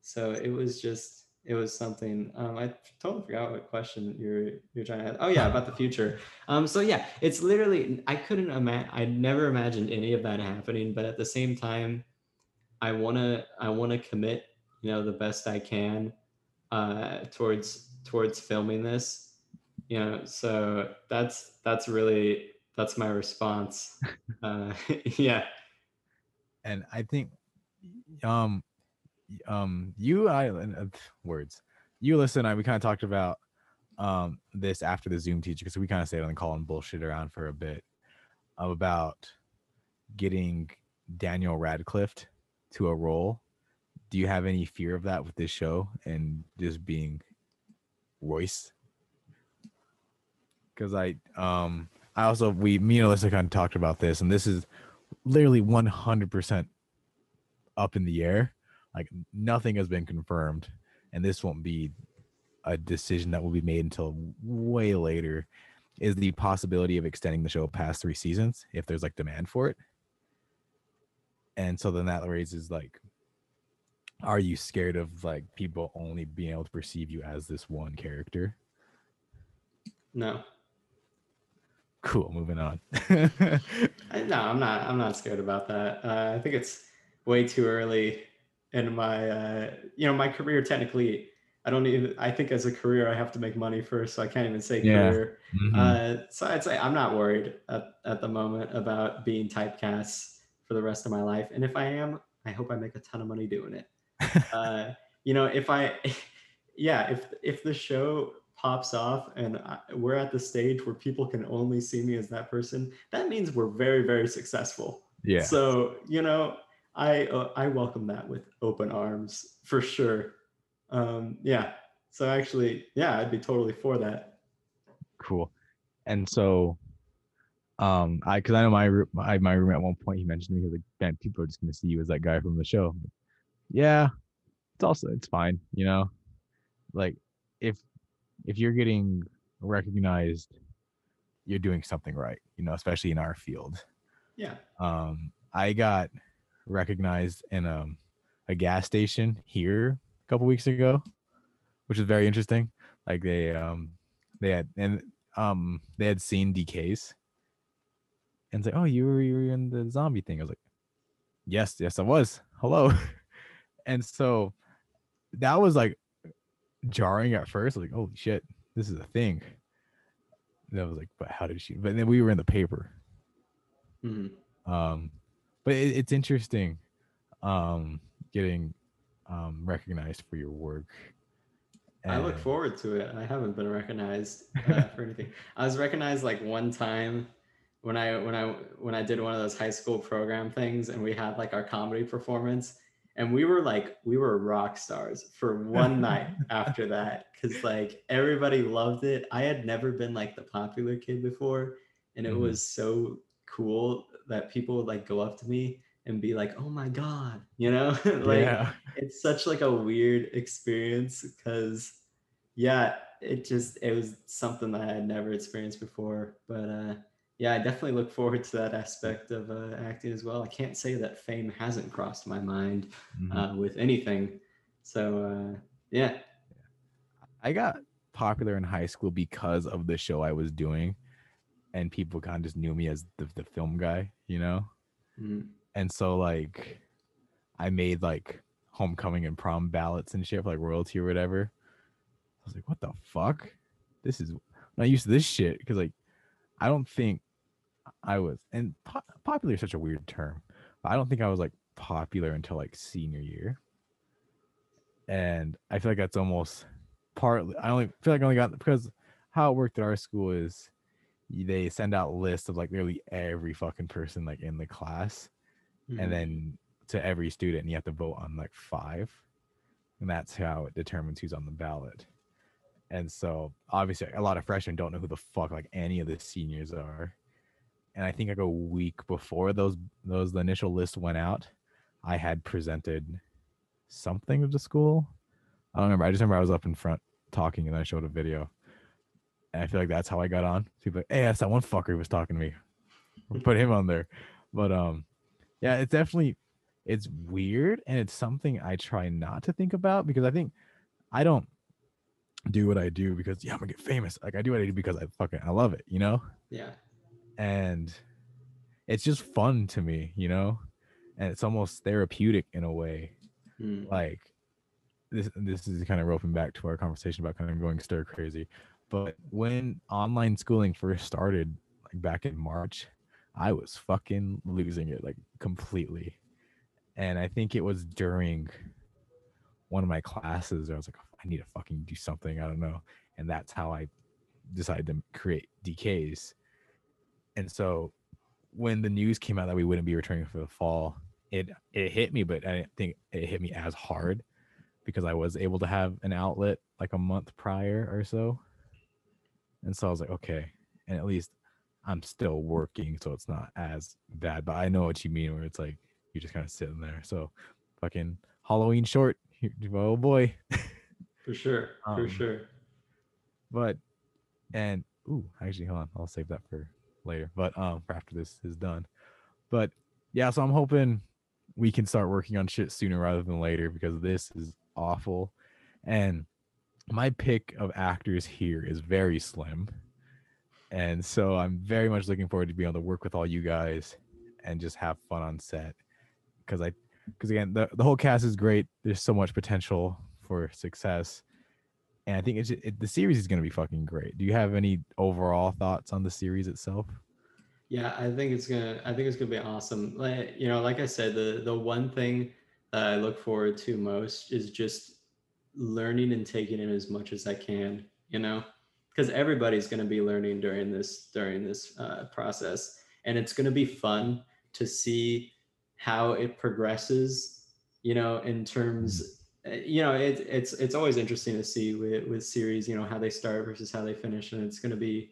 So it was just, it was something. Um, I totally forgot what question you're you're trying to. Oh yeah, about the future. Um, so yeah, it's literally I couldn't imagine. I never imagined any of that happening, but at the same time, I wanna I wanna commit, you know, the best I can uh, towards towards filming this. You know, so that's that's really that's my response. Uh, yeah, and I think um um you I uh, words you listen I we kind of talked about um this after the Zoom teaser because we kind of stayed on the call and bullshit around for a bit about getting Daniel Radcliffe to a role. Do you have any fear of that with this show and just being Royce? Because I um I also we me and Alyssa kind of talked about this, and this is literally one hundred percent up in the air. Like nothing has been confirmed, and this won't be a decision that will be made until way later. Is the possibility of extending the show past three seasons if there's like demand for it? And so then that raises like, are you scared of like people only being able to perceive you as this one character? No. Cool. Moving on. I, no, I'm not. I'm not scared about that. Uh, I think it's way too early in my, uh, you know, my career. Technically, I don't even. I think as a career, I have to make money first, so I can't even say Yeah. career. Mhm. Uh, so I'd say I'm not worried at, at the moment about being typecast for the rest of my life. And if I am, I hope I make a ton of money doing it. Uh, you know, if I, yeah, if if the show pops off and I, we're at the stage where people can only see me as that person, that means we're very very successful. yeah. So you know, I uh, I welcome that with open arms for sure. Um, yeah. So actually, yeah, I'd be totally for that. cool and so um i because i know my my my roommate at one point he mentioned me he was like man people are just gonna see you as that guy from the show like, yeah it's also it's fine you know like if if you're getting recognized you're doing something right you know especially in our field Yeah. um i got recognized in um a gas station here a couple weeks ago which is very interesting. Like they um they had and um they had seen DKs and it's like oh you were you were in the zombie thing. I was like yes yes i was. Hello. And so that was like jarring at first. Like holy shit this is a thing. And i was like but how did she but then we were in the paper. Mhm. um but it, it's interesting um getting um recognized for your work I look forward to it. I haven't been recognized uh, for anything. I was recognized like one time when I when I when I did one of those high school program things, and we had like our comedy performance, and we were like we were rock stars for one night after that because like everybody loved it. I had never been like the popular kid before, and it Mhm. was so cool that people would like go up to me and be like, "Oh my god," you know, like yeah. it's such like a weird experience because yeah it just it was something that i had never experienced before but uh yeah i definitely look forward to that aspect of uh, acting as well. I can't say that fame hasn't crossed my mind Mhm. uh, with anything. So uh yeah. I got popular in high school because of the show I was doing, and people kind of just knew me as the, the film guy, you know. Mm, And so like, I made like homecoming and prom ballots and shit for like royalty or whatever. I was like, what the fuck? This is I'm not used to this shit because like, I don't think I was and po- popular is such a weird term. But I don't think I was like popular until like senior year. And I feel like that's almost partly I only feel like I only got because how it worked at our school is they send out lists of like nearly every fucking person like in the class mhm. and then to every student and you have to vote on like five and that's how it determines who's on the ballot. And so obviously a lot of freshmen don't know who the fuck like any of the seniors are and i think like a week before those those the initial list went out i had presented something of the school. I don't remember i just remember i was up in front talking and i showed a video and i feel like that's how i got on. People like hey that's that one fucker who was talking to me. We'll put him on there. But um yeah it's definitely it's weird and it's something i try not to think about because i think i don't do what i do because yeah i'm gonna get famous. Like i do what i do because i fucking i love it you know? Yeah. And it's just fun to me you know? And it's almost therapeutic in a way. Mm, like this this is kind of roping back to our conversation about kind of going stir crazy but when online schooling first started like back in march i was fucking losing it like completely and i think it was during one of my classes i was like i need to fucking do something i don't know and that's how I decided to create DKs. And so when the news came out that we wouldn't be returning for the fall, it it hit me, but I didn't think it hit me as hard because I was able to have an outlet like a month prior or so. And so I was like, okay, and at least I'm still working, so it's not as bad. But I know what you mean, where it's like you're just kind of sitting there. So fucking Halloween short, oh boy. For sure, for Um, sure. but and ooh, actually, hold on, I'll save that for later. But um, for after this is done. But yeah, so I'm hoping we can start working on shit sooner rather than later because this is awful. And my pick of actors here is very slim. And so I'm very much looking forward to being able to work with all you guys and just have fun on set. Cause I because again, the, the whole cast is great. There's so much potential for success. And I think it's it, the series is going to be fucking great. Do you have any overall thoughts on the series itself? Yeah, I think it's gonna. I think it's gonna be awesome. Like you know, like I said, the the one thing that I look forward to most is just learning and taking in as much as I can. You know, because everybody's gonna be learning during this during this uh, process, and it's gonna be fun to see how it progresses. You know, in terms, uh, you know, it, it's it's always interesting to see with with series. You know, how they start versus how they finish, and it's gonna be,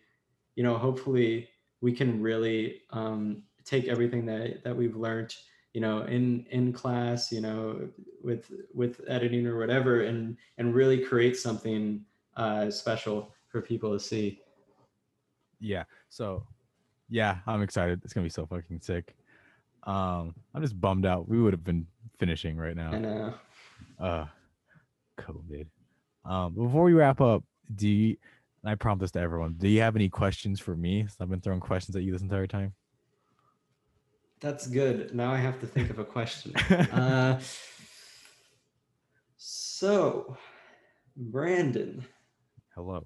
you know, hopefully we can really um, take everything that that we've learned you know in in class you know with with editing or whatever and and really create something uh, special for people to see Yeah. So, yeah, I'm excited. It's gonna be so fucking sick. Um, I'm just bummed out. We would have been finishing right now. and uh, uh covid um before we wrap up do you and i prompt this to everyone do you have any questions for me so i've been throwing questions at you this entire time that's good. Now i have to think of a question. Uh, so brandon hello.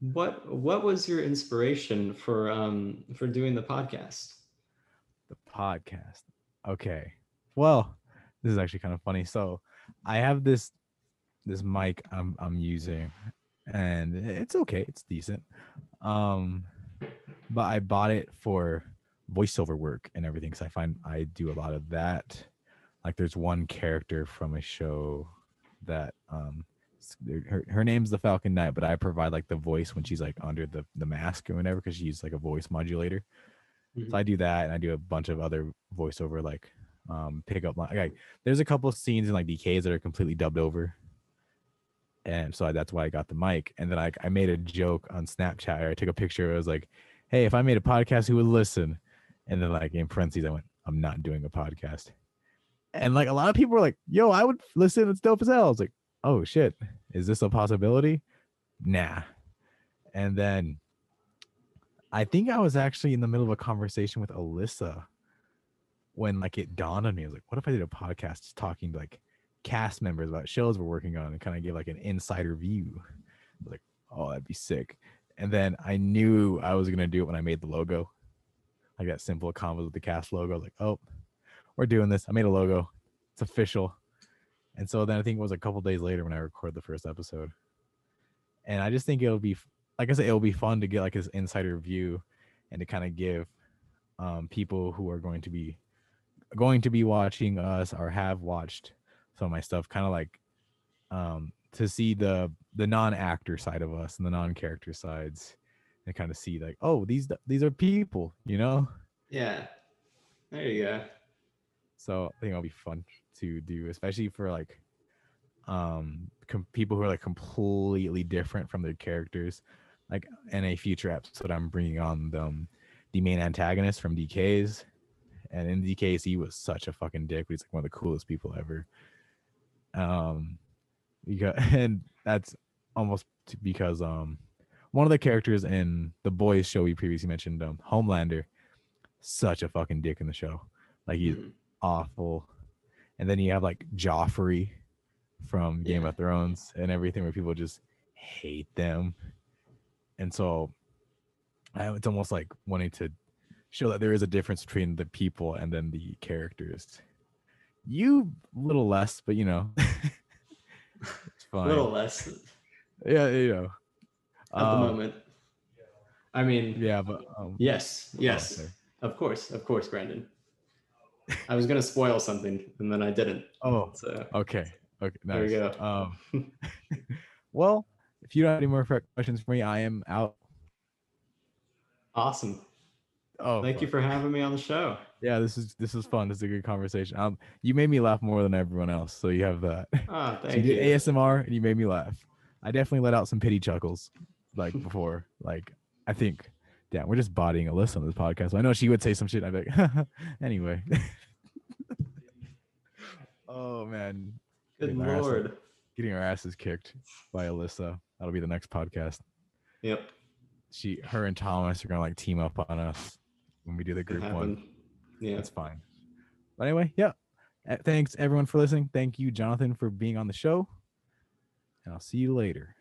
what what was your inspiration for um for doing the podcast? The podcast. Okay. Well this is actually kind of funny. So i have this this mic i'm i'm using and it's okay. It's decent. Um but i bought it for voiceover work and everything because i find i do a lot of that like there's one character from a show that um her, her name's the falcon knight but i provide like the voice when she's like under the the mask or whatever because she's like a voice modulator so I do that, and I do a bunch of other voiceover like um pickup line. Like there's a couple of scenes in like DKs that are completely dubbed over, and so I, that's why I got the mic. And then I I made a joke on Snapchat. Or I took a picture. I was like, "Hey, if I made a podcast, who would listen?" And then like in parentheses, I went, "I'm not doing a podcast." And like a lot of people were like, "Yo, I would listen. It's dope as hell." I was like, "Oh shit, is this a possibility?" Nah. And then I think I was actually in the middle of a conversation with Alyssa when like it dawned on me. I was like, what if I did a podcast talking to like cast members about shows we're working on and kind of give like an insider view? Like, oh, that'd be sick. And then I knew I was gonna do it when I made the logo. Like that simple combos with the cast logo. Like, oh, we're doing this. I made a logo. It's official. And so then I think it was a couple days later when I recorded the first episode. And I just think it'll be like I said, it'll be fun to get like this insider view and to kind of give um, people who are going to be going to be watching us or have watched some of my stuff, kind of like um, to see the the non-actor side of us and the non-character sides, and kind of see like, oh, these these are people, you know. yeah there you go So I think it'll be fun to do, especially for like um com- people who are like completely different from their characters. Like in a future episode, I'm bringing on them the main antagonist from DKs, and in DKs he was such a fucking dick, but he's like one of the coolest people ever. Um, because and that's almost because um one of the characters in the boys show we previously mentioned, um, Homelander, such a fucking dick in the show. Like he's Mhm. awful. And then you have like Joffrey from Game Yeah. of Thrones and everything where people just hate them. And so I, it's almost like wanting to show that there is a difference between the people and then the characters. You a little less, but you know, it's a little less Yeah, you know. At the Um, moment. I mean, Yeah, but um, yes, yes, okay. of course, of course, Brandon. I was gonna spoil something and then I didn't. Oh, So okay. Okay. There Nice. you go. Um, well, if you don't have any more questions for me, I am out. awesome. Oh, Thank you for having me on the show. Yeah, this is this is fun. This is a good conversation. Um, you made me laugh more than everyone else, so you have that. Ah, So you thank did you. ASMR and you made me laugh. I definitely let out some pity chuckles, like before. Like I think, damn, we're just bodying Alyssa on this podcast. I know she would say some shit. I'd be like, anyway. oh man, Good getting our ass- lord. getting our asses kicked by Alyssa. That'll be the next podcast. Yep. She, her, and Thomas are gonna like team up on us when we do the group one. Yeah. That's fine. But anyway, yeah. Uh, Thanks everyone for listening. Thank you, Jonathan, for being on the show. And I'll see you later.